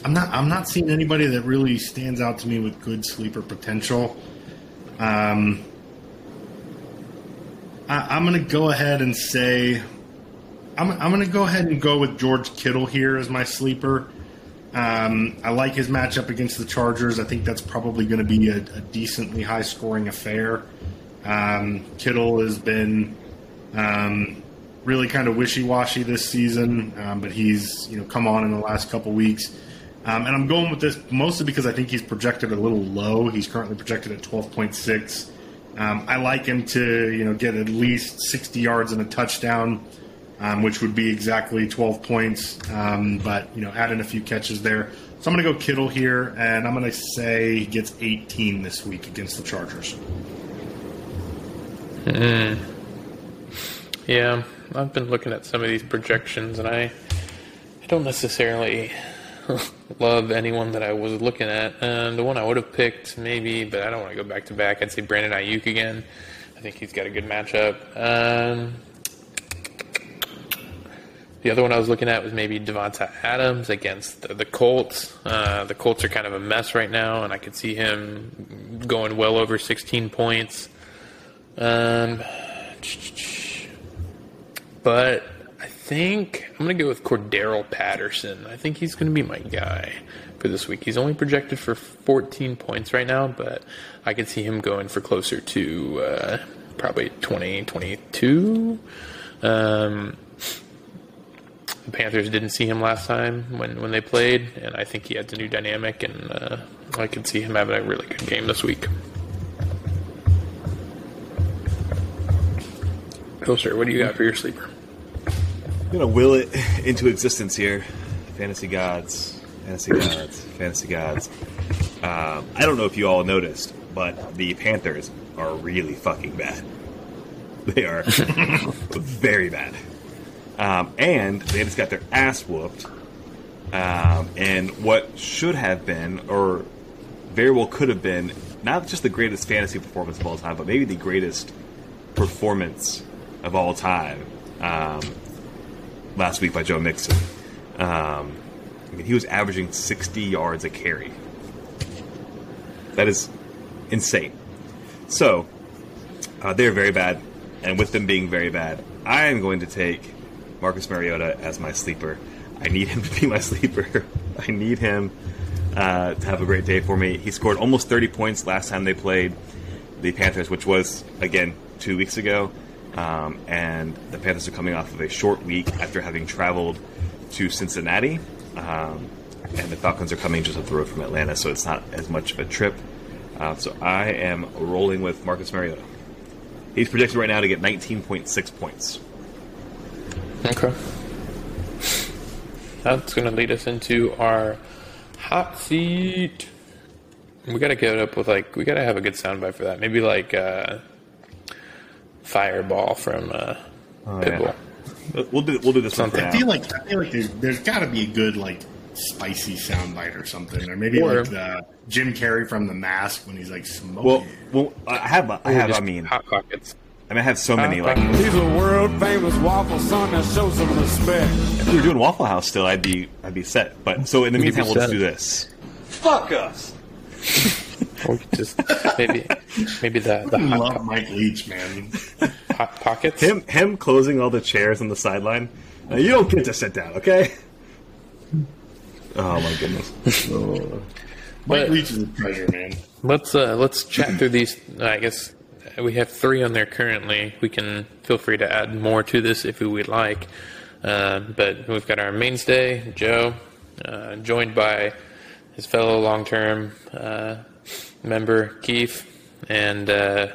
I'm not. I'm not seeing anybody that really stands out to me with good sleeper potential. Um, I, I'm going to go ahead and say, I'm, I'm going to go ahead and go with George Kittle here as my sleeper. Um, I like his matchup against the Chargers. I think that's probably going to be a, a decently high scoring affair. Um, Kittle has been um, really kind of wishy washy this season, um, but he's you know come on in the last couple weeks. Um, and I'm going with this mostly because I think he's projected a little low. He's currently projected at 12.6. Um, I like him to you know get at least 60 yards and a touchdown, um, which would be exactly 12 points. But you know add in a few catches there. So I'm going to go Kittle here, and I'm going to say he gets 18 this week against the Chargers. Yeah, I've been looking at some of these projections, and I, I don't necessarily [LAUGHS] love anyone that I was looking at. And the one I would have picked, maybe, but I don't want to go back to back. I'd say Brandon Aiyuk again. I think he's got a good matchup. Um, the other one I was looking at was maybe Davante Adams against the, the Colts. Uh, the Colts are kind of a mess right now, and I could see him going well over 16 points. Um, but I think I'm going to go with Cordarrelle Patterson. I think he's going to be my guy for this week. He's only projected for 14 points right now, but I could see him going for closer to uh, probably 20, 22. Um, the Panthers didn't see him last time when, when they played, and I think he adds a new dynamic, and uh, I could see him having a really good game this week. Sir, what do you got for your sleeper? I'm gonna will it [LAUGHS] into existence here. Fantasy gods, fantasy gods, fantasy gods. Um, I don't know if you all noticed, but the Panthers are really fucking bad. [LAUGHS] They are [LAUGHS] very bad, um, and they just got their ass whooped. Um, and what should have been, or very well could have been, not just the greatest fantasy performance of all time, but maybe the greatest performance of all time. Um, last week by Joe Mixon. Um, I mean, he was averaging 60 yards a carry. That is insane. So, uh, they're very bad, and with them being very bad, I am going to take Marcus Mariota as my sleeper. I need him to be my [LAUGHS] sleeper. I need him uh, to have a great day for me. He scored almost 30 points last time they played the Panthers, which was, again, two weeks ago. Um, and the Panthers are coming off of a short week after having traveled to Cincinnati. Um, and the Falcons are coming just up the road from Atlanta, so it's not as much of a trip. Uh, so I am rolling with Marcus Mariota. He's projected right now to get 19.6 points. Okay. That's going to lead us into our hot seat. We got to get up with like we got to have a good soundbite for that. Maybe like uh, Fireball from uh, Pitbull. But We'll do we'll do this Something. I feel like I feel like there's, there's got to be a good like spicy soundbite or something, or maybe Or- like the Jim Carrey from The Mask when he's like smoking. Well, well, I have I have I mean hot pockets. I mean, I have so many. Like, He's a world famous waffle son that shows some respect. if we were doing Waffle House still, I'd be I'd be set. But so in the meantime, we'll just do this. Fuck us. [LAUGHS] Just maybe maybe the the hot, love Mike Leach, man. hot pockets. Him him closing all the chairs on the sideline. Uh, you don't get to sit down, okay? Oh my goodness. [LAUGHS] Mike But- Leach is a treasure, man. Let's uh, let's chat through these. I guess we have three on there currently. We can feel free to add more to this if we would like. Uh, but we've got our mainstay Joe, uh, joined by his fellow long-term uh, member Keith, and uh,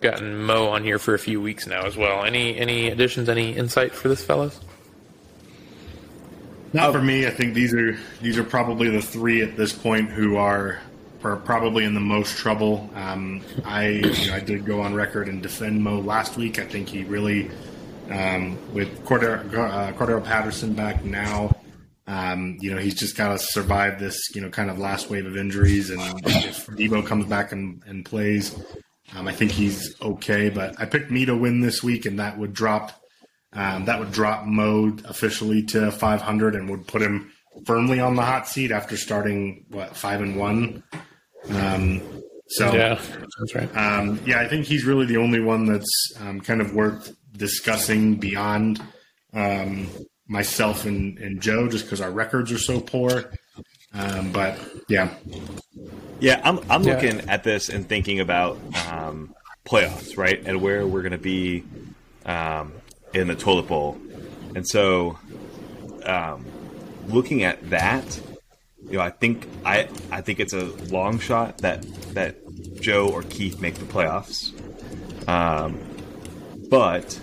gotten Mo on here for a few weeks now as well. Any any additions? Any insight for this, fellas? Not for me. I think these are these are probably the three at this point who are are probably in the most trouble. Um, I you know, I did go on record and defend Mo last week. I think he really um, with Cordarrelle, uh, Cordarrelle Patterson back now. Um, you know he's just got to survive this you know kind of last wave of injuries, and if Deebo comes back and, and plays, um, I think he's okay. But I picked me to win this week, and that would drop um, that would drop Mode officially to 500 and would put him firmly on the hot seat after starting what five and one. Um, so Yeah, that's right. um, yeah, I think he's really the only one that's um, kind of worth discussing beyond um, myself and, and Joe, just because our records are so poor. Um, but yeah, Yeah, I'm I'm Yeah. looking at this and thinking about um, playoffs, right, and where we're going to be um, in the toilet bowl, and so um, looking at that, you know, I think I I think it's a long shot that that Joe or Keith make the playoffs, um, but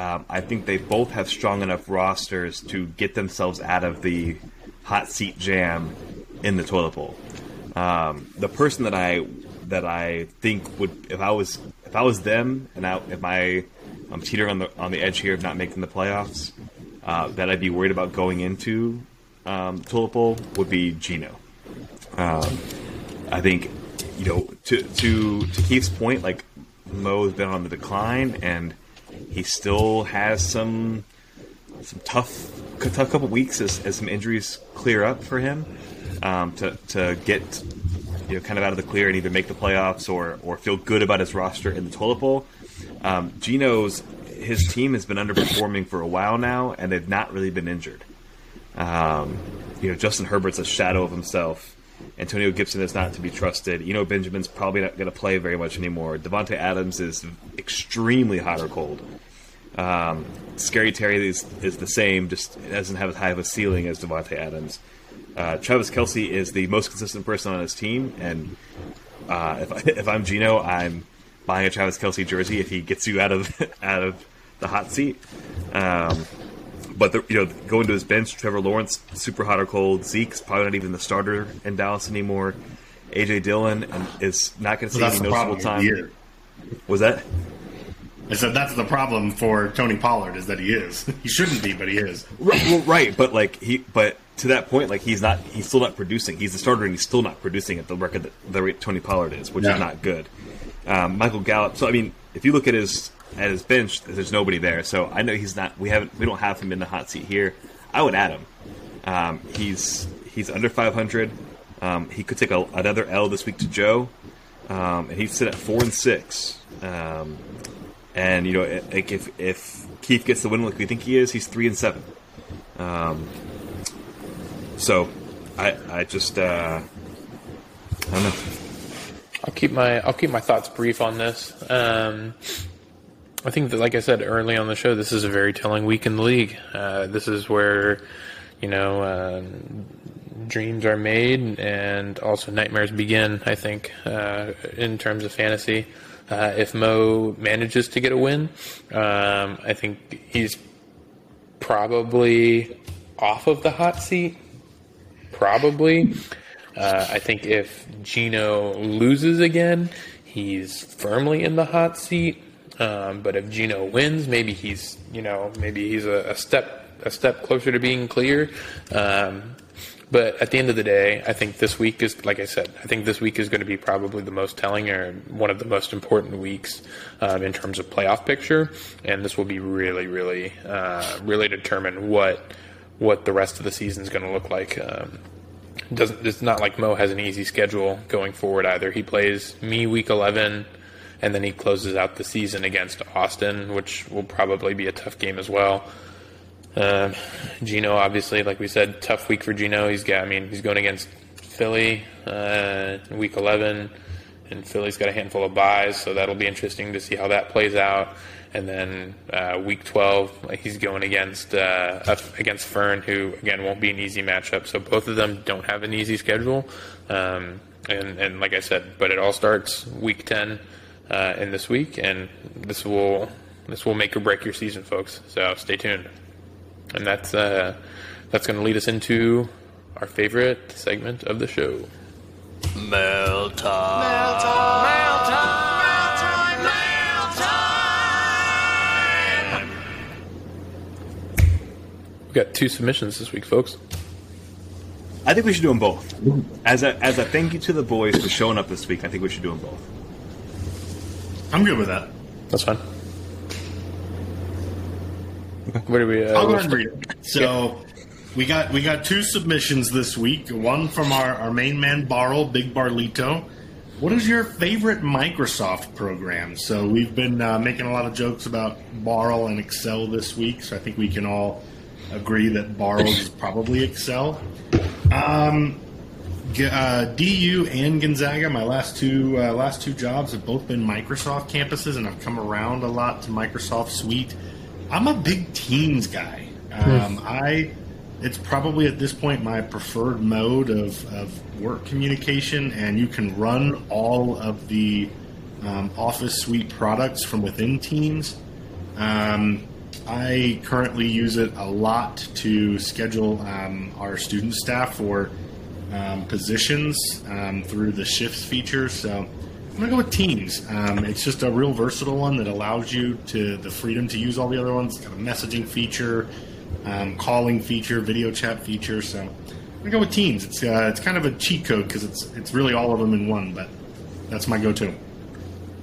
um, I think they both have strong enough rosters to get themselves out of the hot seat jam in the toilet bowl. Um, the person that I that I think would if I was if I was them and I if I I'm teetering on the on the edge here of not making the playoffs, uh, that I'd be worried about going into um, toilet bowl would be Gino. Um, I think you know to to to Keith's point, like Mo's been on the decline and he still has some some tough tough couple weeks as, as some injuries clear up for him um, to to get you know kind of out of the clear and either make the playoffs or or feel good about his roster in the toilet bowl. Um, Gino's his team has been underperforming for a while now, and they've not really been injured. Um, you know, Justin Herbert's a shadow of himself. Antonio Gibson is not to be trusted. You know, Benjamin's probably not going to play very much anymore. Davante Adams is extremely hot or cold. Um, Scary Terry is, is the same, just doesn't have as high of a ceiling as Davante Adams. Uh, Travis Kelce is the most consistent person on his team, and uh, if, I, [LAUGHS] if I'm Gino, I'm buying a Travis Kelce jersey if he gets you out of [LAUGHS] out of the hot seat. Um, but the, you know, going to his bench, Trevor Lawrence, super hot or cold. Zeke's probably not even the starter in Dallas anymore. AJ Dillon and is not going to see that's any the noticeable time. here. Was that? I said that's the problem for Tony Pollard is that he is. [LAUGHS] He shouldn't be, but he is. Right, well, right, but like he, but to that point, like he's not, he's still not producing. He's the starter, and he's still not producing at the record that the rate Tony Pollard is, which Yeah. is not good. Um, Michael Gallup. So I mean, if you look at his at his bench, there's nobody there. So I know he's not. We haven't. We don't have him in the hot seat here. I would add him. Um, he's he's under 500. Um, he could take a, another L this week to Joe, um, and he'd sit at four and six. Um, and you know, like if if Keith gets the win like we think he is, he's three and seven. Um, so I I just uh, I don't know. I'll keep my I'll keep my thoughts brief on this. Um, I think that, like I said early on the show, this is a very telling week in the league. Uh, this is where you know uh, dreams are made and also nightmares begin. I think uh, in terms of fantasy, uh, if Mo manages to get a win, um, I think he's probably off of the hot seat. Probably. Uh, I think if Gino loses again, he's firmly in the hot seat. Um, but if Gino wins, maybe he's you know maybe he's a, a step a step closer to being clear. Um, But at the end of the day, I think this week is, like I said, I think this week is going to be probably the most telling or one of the most important weeks um, in terms of playoff picture, and this will be really, really, uh, really determine what what the rest of the season is going to look like. Um, doesn't it's not like Mo has an easy schedule going forward either. He plays me week 11 and then he closes out the season against Austin, which will probably be a tough game as well. Uh, Gino, obviously, like we said, tough week for Gino. He's got, I mean, he's going against Philly uh, week 11, and Philly's got a handful of byes, so that'll be interesting to see how that plays out. And then uh, week 12, he's going against uh, against Fern, who again won't be an easy matchup. So both of them don't have an easy schedule. Um, and and like I said, but it all starts week 10 uh, in this week, and this will this will make or break your season, folks. So stay tuned. And that's uh, that's going to lead us into our favorite segment of the show. Mail time. Mail time. Mail time. We got two submissions this week, folks. I think we should do them both. As a as a thank you to the boys for showing up this week, I think we should do them both. I'm good with that. That's fine. What do we? Uh, I'll go ahead and read it. So we got we got two submissions this week. One from our, our main man Barl, Big Barlito. What is your favorite Microsoft program? So we've been uh, making a lot of jokes about Barl and Excel this week. So I think we can all agree that Barl is [LAUGHS] probably Excel. Um, uh, DU and Gonzaga, my last two uh, last two jobs have both been Microsoft campuses, and I've come around a lot to Microsoft Suite. I'm a big Teams guy. Um, I it's probably at this point my preferred mode of, of work communication, and you can run all of the um, Office Suite products from within Teams. Um, I currently use it a lot to schedule um, our student staff for um, positions um, through the shifts feature. So I'm gonna go with Teams. Um, it's just a real versatile one that allows you to the freedom to use all the other ones. It's got a messaging feature, um, calling feature, video chat feature. So I'm gonna go with Teams. It's uh, it's kind of a cheat code because it's it's really all of them in one. But that's my go-to.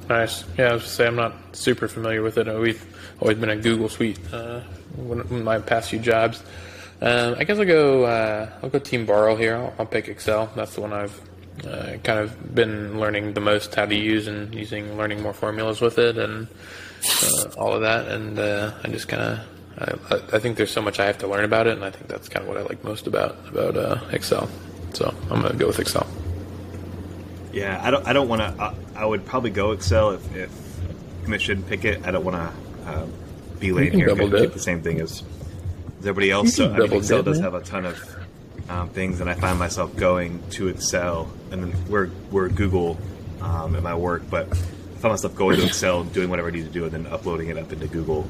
Nice. Yeah, I was say I'm not super familiar with it. We've always been a Google Suite uh, in my past few jobs. Um, I guess I'll go. Uh, I'll go Team Borrow here. I'll, I'll pick Excel. That's the one I've uh, kind of been learning the most how to use and using, learning more formulas with it, and uh, all of that. And uh, I just kind of. I, I think there's so much I have to learn about it, and I think that's kind of what I like most about about uh, Excel. So I'm gonna go with Excel. Yeah, I don't. I don't want to. I, would probably go Excel if, if Commission pick it. I don't want to uh, be late here. double and dip. pick the same thing as everybody else. So I mean, Excel does have a ton of um, things, and I find myself going to Excel, and then we're we're Google um, at my work, but I find myself going to Excel, doing whatever I need to do, and then uploading it up into Google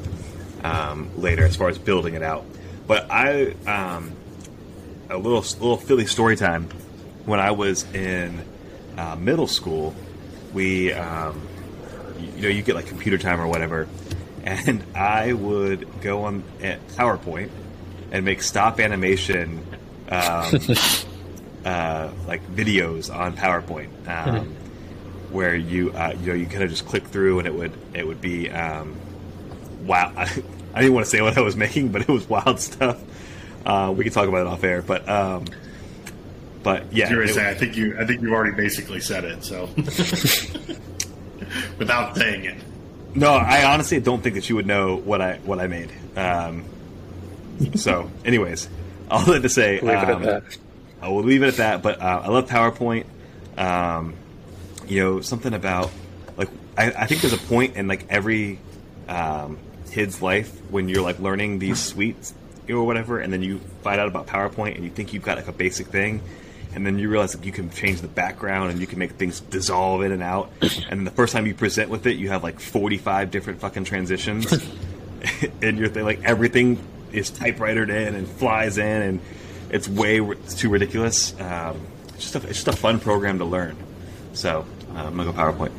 um, later, as far as building it out. But I um, a little little Philly story time. When I was in uh, middle school, we um, you know you get like computer time or whatever, and I would go on at PowerPoint and make stop animation. Um, [LAUGHS] uh, like videos on PowerPoint, um, where you uh, you know you kind of just click through and it would it would be um, wow. I, [LAUGHS] I didn't want to say what I was making, but it was wild [LAUGHS] stuff. Uh, we can talk about it off air, but um, but yeah, You're it- say, I think you I think you've already basically said it. So without saying it. No, I honestly don't think that you would know what I what I made. Um, so, [LAUGHS] anyways, all that to say, Leave it at um, that. I will leave it at that. But uh, I love PowerPoint. Um, you know, something about like I, I think there's a point in like every um, kid's life when you're like learning these [LAUGHS] suites or whatever, and then you find out about PowerPoint and you think you've got like a basic thing. And then you realize that you can change the background and you can make things dissolve in and out. [CLEARS THROAT] And the first time you present with it, you have like 45 different fucking transitions. [LAUGHS] and you're like everything is typewritered in and flies in, and it's way it's too ridiculous. Um, it's just a, it's just a fun program to learn. So uh, I'm gonna go PowerPoint.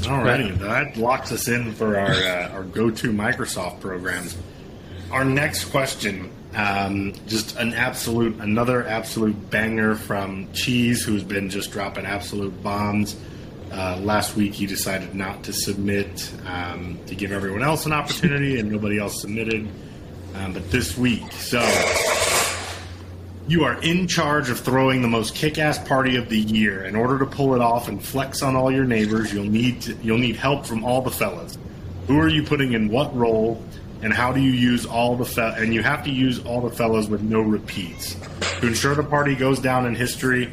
Alrighty, that locks us in for our uh, our go-to Microsoft programs. our next question, um, just an absolute, another absolute banger from Cheese, who's been just dropping absolute bombs. Uh, last week, he decided not to submit um, to give everyone else an opportunity, and nobody else submitted. Um, but this week, so you are in charge of throwing the most kick-ass party of the year. In order to pull it off and flex on all your neighbors, you'll need to, you'll need help from all the fellas. Who are you putting in what role, and how do you use all the fe- and you have to use all the fellas with no repeats to ensure the party goes down in history.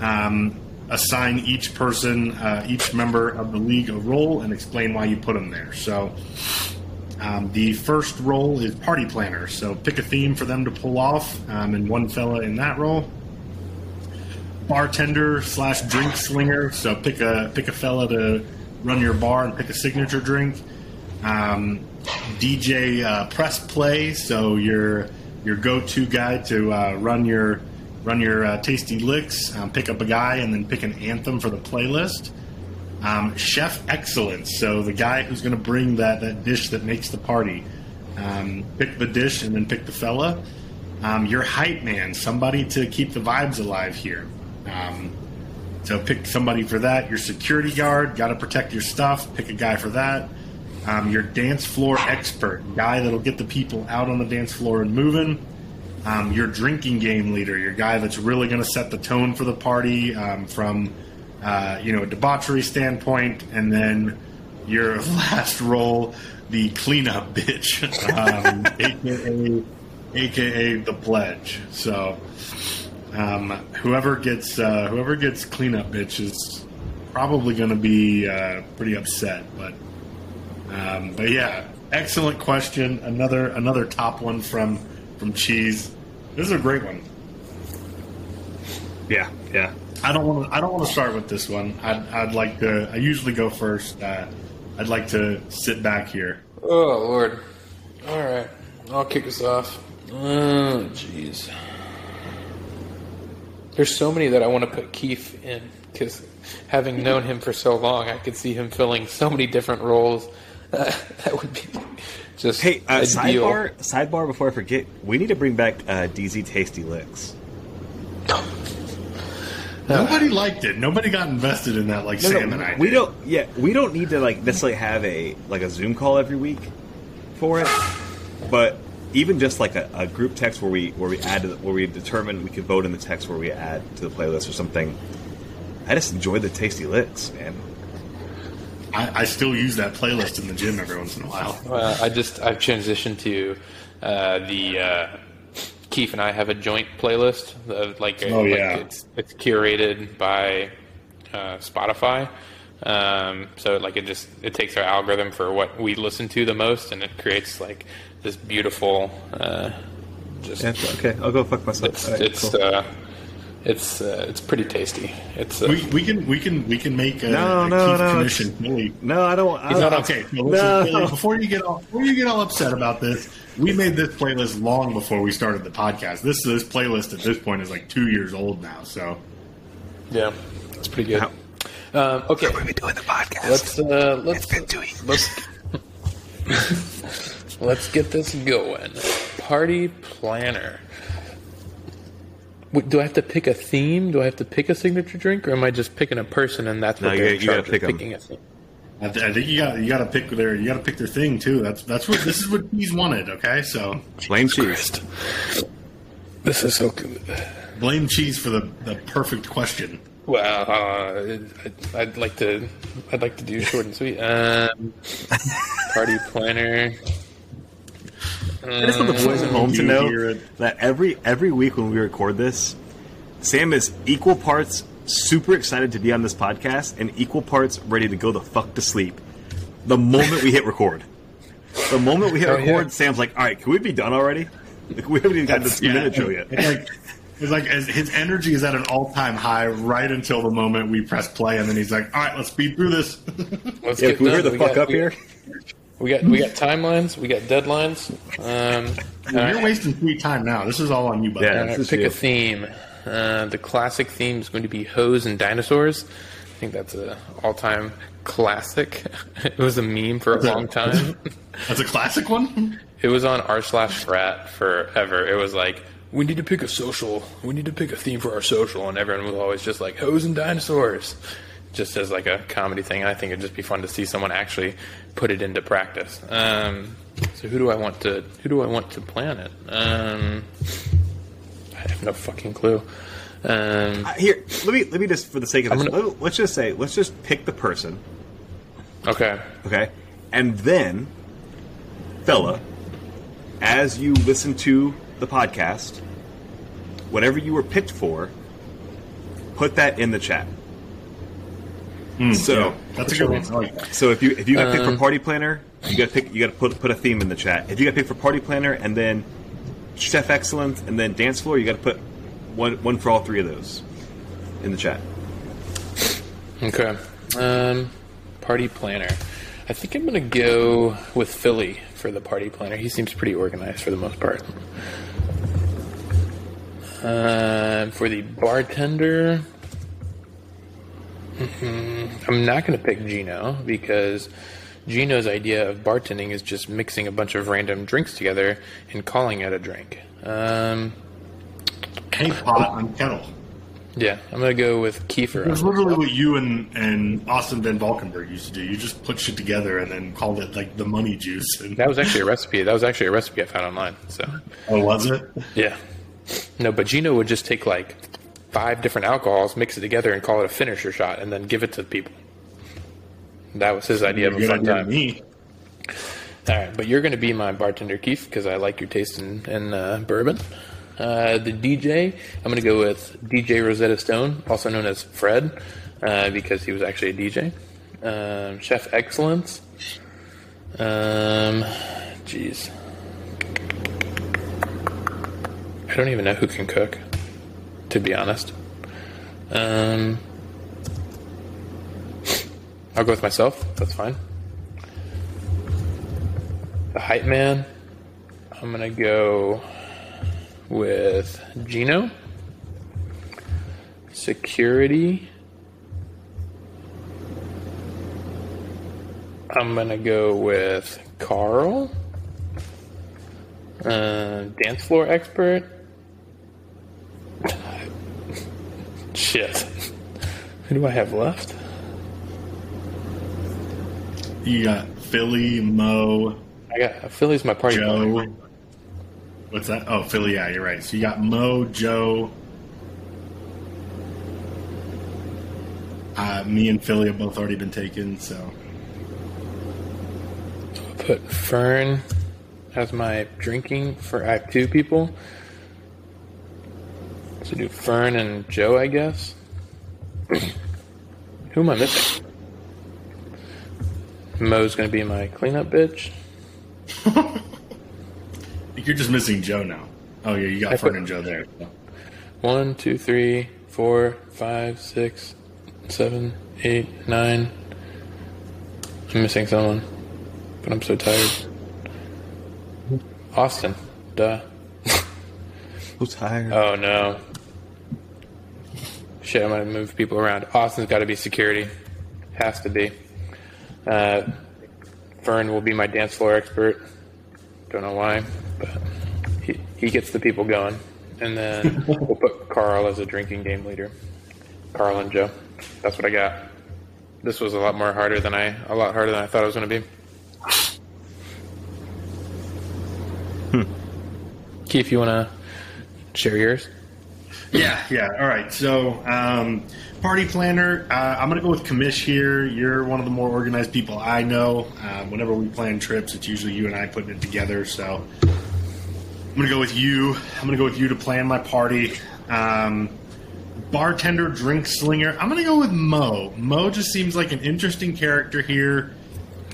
Um, assign each person, uh, each member of the league a role, and explain why you put them there. So. Um, the first role is party planner, so pick a theme for them to pull off, um, and one fella in that role. Bartender slash drink slinger, so pick a pick a fella to run your bar and pick a signature drink. Um, DJ uh, press play, so your your go to guy to uh, run your run your uh, tasty licks. Um, pick up a guy and then pick an anthem for the playlist. Um, chef excellence, so the guy who's going to bring that, that dish that makes the party. Um, pick the dish and then pick the fella. Um, your hype man, somebody to keep the vibes alive here. Um, so pick somebody for that. Your security guard, got to protect your stuff. Pick a guy for that. Um, your dance floor expert, guy that'll get the people out on the dance floor and moving. Um, your drinking game leader, your guy that's really going to set the tone for the party um, from uh, you know a debauchery standpoint, and then your [LAUGHS] last role, the cleanup bitch, um, [LAUGHS] aka aka the pledge. So um, whoever gets uh, whoever gets cleanup bitch is probably going to be uh, pretty upset, but. Um, but yeah, excellent question. Another another top one from from Cheese. This is a great one. Yeah, yeah. I don't want to. I don't want to start with this one. I'd, I'd like to. I usually go first. Uh, I'd like to sit back here. Oh Lord! All right, I'll kick us off. Oh jeez. There's so many that I want to put Keith in because having known him for so long, I could see him filling so many different roles. [LAUGHS] that would be just Hey, uh, sidebar, sidebar. Before I forget, we need to bring back uh, DZ Tasty Licks. Nobody liked it. Nobody got invested in that like No, Sam no, and I. we did. don't. Yeah, we don't need to like necessarily have a like a Zoom call every week for it. But even just like a, a group text where we where we add to the, where we determine we could vote in the text where we add to the playlist or something. I just enjoy the tasty licks, man. I, I still use that playlist in the gym every once in a while. Uh, I just I've transitioned to uh, the uh, Keith and I have a joint playlist of like, a, Oh, like yeah. it's it's curated by uh, Spotify. Um, so like it just it takes our algorithm for what we listen to the most, and it creates like this beautiful. Uh, just Yeah, okay, I'll go fuck myself. it's All right, it's cool. It's uh, it's pretty tasty. It's uh, We, we can we can we can make a, No, a no, Keith no, commission. Billy. no, I don't. I don't Okay, so No. Billy, before you get all before you get all upset about this, we made this playlist long before we started the podcast. This this playlist at this point is like two years old now. So yeah, it's pretty good. How- Um, okay, we doing the podcast? let's uh, let's been two years. let's [LAUGHS] let's get this going. Party planner. Wait, Do I have to pick a theme? Do I have to pick a signature drink, or am I just picking a person and that's what No, you they're gotta- in you gotta charge of pick 'em. picking a theme? I, th- I think you got you got to pick their you got to pick their thing too. That's that's what this is what he's wanted. Okay, so Blame cheese. This is so good. blame cheese for the, the perfect question. Well, uh, I'd, I'd like to. I'd like to do short and sweet. Um, [LAUGHS] party planner. I just want the uh, boys at home to know that every every week when we record this, Sam is equal parts super excited to be on this podcast and equal parts ready to go the fuck to sleep. The moment we hit record, the moment we hit Oh, record, yeah. Sam's like, "All right, can we be done already? Like, we haven't even gotten to the two Yeah. minute show yet." It's like it's like his energy is at an all time high right until the moment we press play, and then he's like, "All right, let's speed through this." Let's Yeah, get can we hurry done. the fuck got- up we- here? We got we got timelines. We got deadlines. Um, all You're right. wasting free time now. This is all on you, buddy. Yeah. All right, This is pick you. a theme. Uh, the classic theme is going to be hose and dinosaurs. I think that's a all-time classic. [LAUGHS] it was a meme for a long time. [LAUGHS] That's a classic one. [LAUGHS] It was on r slash frat forever. It was like, we need to pick a social. We need to pick a theme for our social, and everyone was always just like hoes and dinosaurs, just as like a comedy thing. I think it'd just be fun to see someone actually put it into practice. Um, so who do I want to who do I want to plan it? Um, I have no fucking clue. Um, Uh, Here, let me let me just for the sake of this, gonna- let's just say let's just pick the person, okay. okay, and then, fella, as you listen to the podcast, whatever you were picked for, put that in the chat. So, Yeah, that's a good one. Like so if you if you got picked for party planner, you got to pick you got to put put a theme in the chat. If you got picked for party planner and then chef excellence and then dance floor, you got to put one one for all three of those in the chat. Okay. Um, party planner. I think I'm gonna go with Philly for the party planner. He seems pretty organized for the most part. Um, for the bartender, mhm, I'm not gonna pick Gino because Gino's idea of bartending is just mixing a bunch of random drinks together and calling it a drink. Um, Any pot on kettle. yeah, I'm gonna go with Kiefer. Was literally what you and, and Austin Van Valkenburg used to do. You just put shit together and then called it like the money juice. And, [LAUGHS] That was actually a recipe. That was actually a recipe I found online. So. oh, was it? Yeah. No, but Gino would just take like five different alcohols, mix it together, and call it a finisher shot, and then give it to the people. That was his idea of a fun time. me. All right, but you're going to be my bartender, Keith, because I like your taste in, in uh, bourbon. Uh, the DJ, I'm going to go with DJ Rosetta Stone, also known as Fred, uh, because he was actually a DJ. Um, Chef Excellence. Um, jeez. I don't even know who can cook, to be honest. Um, I'll go with myself. That's fine. The hype man. I'm gonna go with Gino. Security. I'm gonna go with Carl. Uh, dance floor expert. Shit. Who do I have left? You got Philly, Mo, I got Philly's my party Joe. What's that? Oh, Philly. Yeah, you're right. So you got Mo, Joe. Uh, me and Philly have both already been taken. So Put Fern as my drinking for I have two people. So do Fern and Joe, I guess. Who am I missing? Mo's gonna be my cleanup bitch. [LAUGHS] You're just missing Joe now. Oh yeah, you got I Fern put- and Joe there. One, two, three, four, five, six, seven, eight, nine. I'm missing someone, but I'm so tired. Austin, duh. [LAUGHS] Who's tired? Oh no. Shit, I might have move people around. Austin's got to be security. Has to be. Uh, Fern will be my dance floor expert. Don't know why, but he, he gets the people going. And then [LAUGHS] we'll put Carl as a drinking game leader. Carl and Joe. That's what I got. This was a lot more harder than I a lot harder than I thought it was going to be. Hmm. Keith, you want to share yours? Yeah, yeah. All right. So, um, party planner. Uh, I'm going to go with Commish here. You're one of the more organized people I know. Um, whenever we plan trips, it's usually you and I putting it together. So, I'm going to go with you. I'm going to go with you to plan my party. Um, bartender, drink slinger. I'm going to go with Mo. Mo just seems like an interesting character here.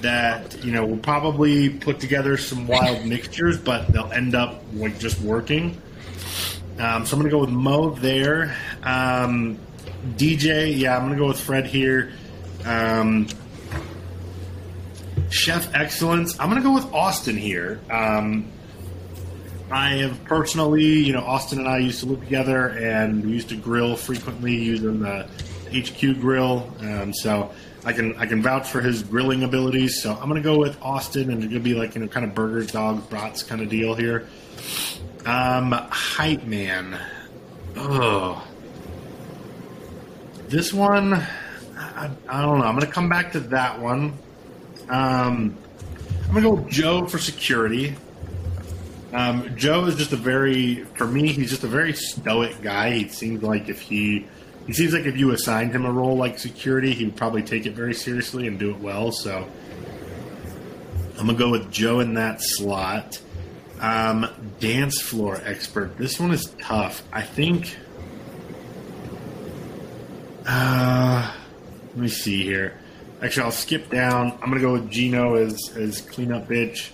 That you know will probably put together some wild [LAUGHS] mixtures, but they'll end up like just working. Um, so I'm going to go with Mo there. Um, DJ, yeah, I'm going to go with Fred here. Um, Chef Excellence, I'm going to go with Austin here. Um, I have personally, you know, Austin and I used to live together and we used to grill frequently using the HQ Grill. Um, so I can I can vouch for his grilling abilities. So I'm gonna go with Austin, and it's gonna be like you know kind of burgers, dogs, brats kind of deal here. Um, hype man. Oh, this one. I, I don't know. I'm gonna come back to that one. Um, I'm gonna go with Joe for security. Um, Joe is just a very, for me, he's just a very stoic guy. He seems like if he, he seems like if you assigned him a role like security, he would probably take it very seriously and do it well. So I'm gonna go with Joe in that slot. Um, dance floor expert. This one is tough. I think. Uh, let me see here. Actually, I'll skip down. I'm gonna go with Gino as as cleanup bitch.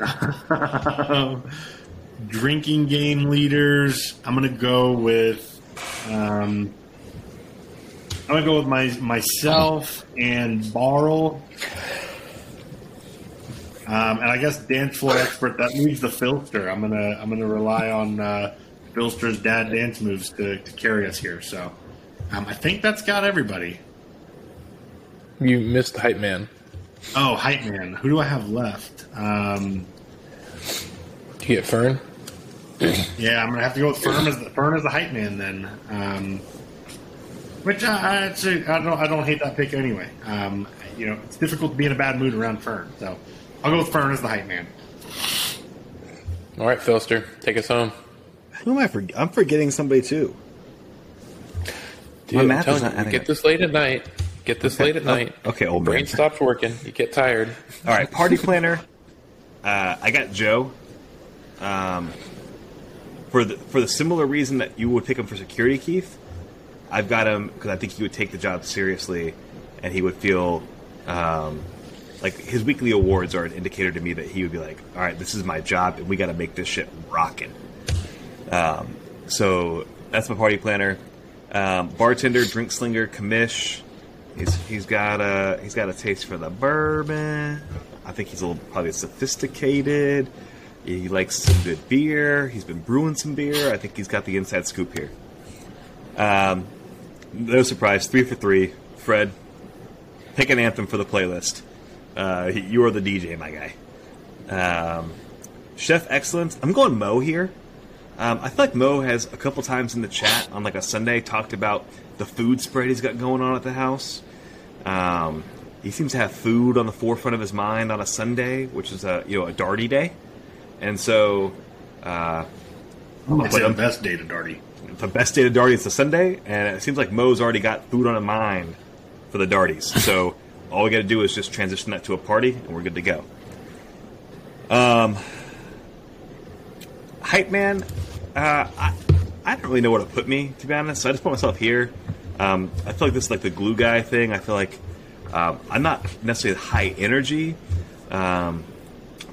[LAUGHS] Drinking game leaders. I'm gonna go with. Um, I'm gonna go with my myself and Barl. Um, and I guess dance floor expert. That leaves the Filster. I'm gonna I'm gonna rely on uh, Filster's dad dance moves to, to carry us here. So um, I think that's got everybody. You missed hype man. Oh, hype man. Who do I have left? Um, you get Fern? [CLEARS THROAT] yeah, I'm gonna have to go with Fern as the Fern as the hype man then. Um, which I, I actually I don't I don't hate that pick anyway. Um, you know, it's difficult to be in a bad mood around Fern, so I'll go with Fern as the hype man. All right, Filster, take us home. Who am I? For- I'm forgetting somebody too. Dude, My I'm math is not you, adding get this late at night. Get this Okay. late at Oh, night. okay, old brain man. stops working. You get tired. [LAUGHS] All right, party planner. Uh, I got Joe. Um, for the for the similar reason that you would pick him for security, Keith. I've got him because I think he would take the job seriously, and he would feel um, like his weekly awards are an indicator to me that he would be like, "All right, this is my job, and we got to make this shit rocking." Um, so that's my party planner. Um, bartender, drink slinger, commish. He's he's got a he's got a taste for the bourbon. I think he's a little probably sophisticated. He likes some good beer. He's been brewing some beer. I think he's got the inside scoop here. Um, no surprise, three for three. Fred, pick an anthem for the playlist. Uh, you are the DJ, my guy. Um, Chef Excellence. I'm going Mo here. Um, I feel like Mo has a couple times in the chat on like a Sunday talked about the food spread he's got going on at the house. Um, he seems to have food on the forefront of his mind on a Sunday, which is a you know a Darty day, and so uh, It's the best data, Darty. the best day of Darty is the Sunday, and it seems like Mo's already got food on a mind for the Darties. So all we got to do is just transition that to a party, and we're good to go. Um, hype man, uh, I I don't really know where to put me to be honest. So I just put myself here. Um, I feel like this is like the glue guy thing. I feel like um, I'm not necessarily high energy. Um,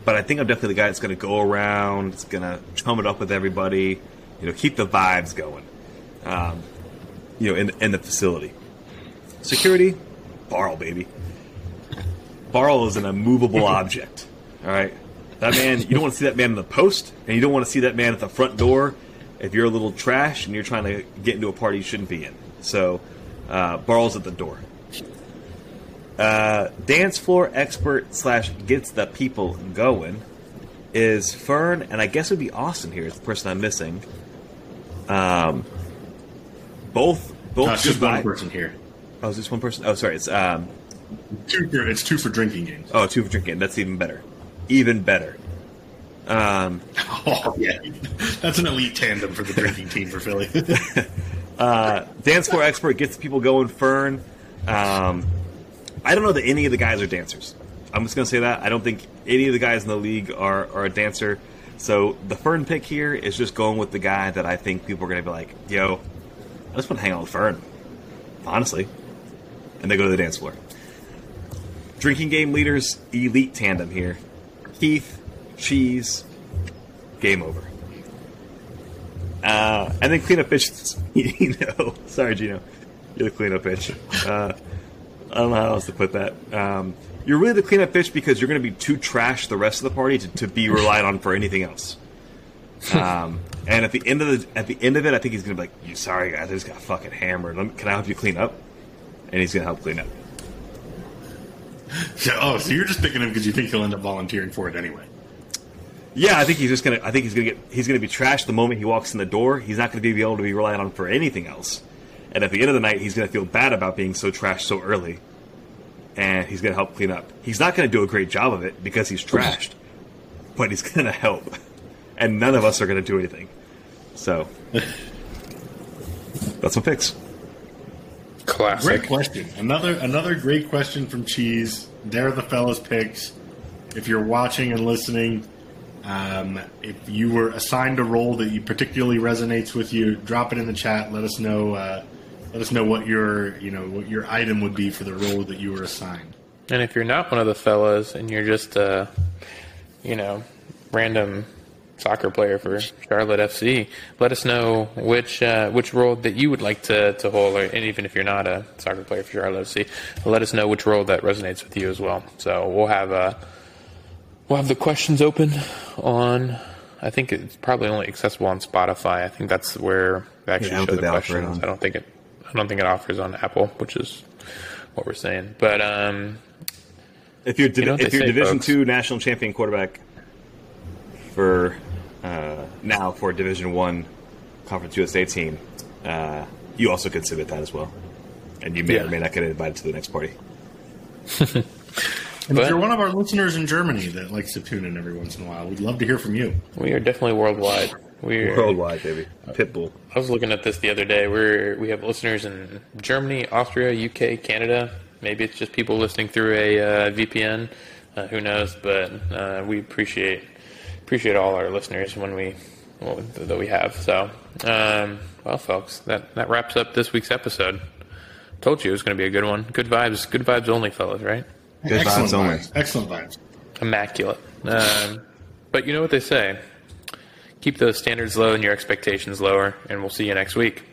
but I think I'm definitely the guy that's going to go around, it's going to chum it up with everybody, you know, keep the vibes going, um, you know, in, in the facility. Security, Barl, baby. Barl is an immovable [LAUGHS] object. All right, that man. You don't want to see that man in the post, and you don't want to see that man at the front door if you're a little trash and you're trying to get into a party you shouldn't be in. So, uh, Barl's at the door. Uh, dance floor expert slash gets the people going is Fern, and I guess it would be Austin here is the person I'm missing. Um, both both it's just one person here. Oh, is this one person? Oh, sorry. It's um, Two for, it's two for drinking games. oh, two for drinking. That's even better. Even better. Um, [LAUGHS] Oh yeah, that's an elite tandem for the drinking team for Philly. [LAUGHS] [LAUGHS] uh, dance floor expert gets people going. Fern. Um, I don't know that any of the guys are dancers. I'm just gonna say that I don't think any of the guys in the league are, are a dancer. So the Fern pick here is just going with the guy that I think people are gonna be like, "Yo, I just want to hang out with Fern." Honestly, and they go to the dance floor. Drinking game leaders, elite tandem here. Keith, Cheese, game over. Uh, and then cleanup bitch, [LAUGHS] Gino. Sorry, Gino. You're the cleanup bitch. Uh, I don't know how else to put that. Um, you're really the cleanup bitch because you're going to be too trash the rest of the party to, to be relied on for anything else. Um, and at the end of the at the end of it, I think he's gonna be like, "You sorry guys, I just got fucking hammered. Me- Can I help you clean up?" And he's gonna help clean up. [LAUGHS] So, oh, so you're just picking him because you think he'll end up volunteering for it anyway. Yeah, I think he's just gonna. I think he's gonna get. He's gonna be trashed the moment he walks in the door. He's not gonna be able to be relied on for anything else. And at the end of the night, he's gonna feel bad about being so trashed so early. And he's gonna help clean up. He's not gonna do a great job of it because he's trashed, but he's gonna help. And none of us are gonna do anything. So [LAUGHS] that's what picks. Classic. Great question. Another another great question from Cheese. There are the fellas picks. If you're watching and listening, um, if you were assigned a role that you particularly resonates with you, drop it in the chat. Let us know. Uh, let us know what your you know what your item would be for the role that you were assigned. And if you're not one of the fellas and you're just a, you know, random soccer player for Charlotte FC, let us know which uh, which role that you would like to, to hold, or, and even if you're not a soccer player for Charlotte FC, let us know which role that resonates with you as well. So we'll have uh, we'll have the questions open on. I think it's probably only accessible on Spotify. I think that's where they actually Yeah, show the they offer it questions. on- I don't think it. I don't think it offers on Apple, which is what we're saying. But um, If you're, div- You know if you're say, Division folks. two national champion quarterback for uh, now for a Division one Conference USA team, uh, you also could submit that as well, and you may Yeah. or may not get invited to the next party. [LAUGHS] And But- if you're one of our listeners in Germany that likes to tune in every once in a while, we'd love to hear from you. we are definitely worldwide. We're Worldwide, baby. Pitbull. I was looking at this the other day. We're we have listeners in Germany, Austria, UK, Canada. Maybe it's just people listening through a uh, VPN. Uh, who knows? But uh, we appreciate appreciate all our listeners when we well, that we have. So, um, well, folks, that that wraps up this week's episode. Told you it was going to be a good one. Good vibes, good vibes only, fellas. Right? Good Excellent vibes only. Excellent vibes. immaculate. Um, but you know what they say: keep those standards low and your expectations lower, and we'll see you next week.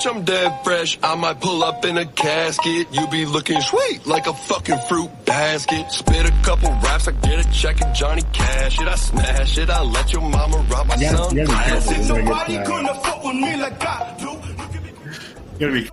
Bitch, I'm dead fresh. I might pull up in a casket. You be looking sweet like a fucking fruit basket. Spit a couple raps, I get a check and Johnny Cash. It, I smash it. I let your mama rob my son. you gotta be careful. We're gonna Nobody get, uh, couldn't fuck with me like I do. you gotta be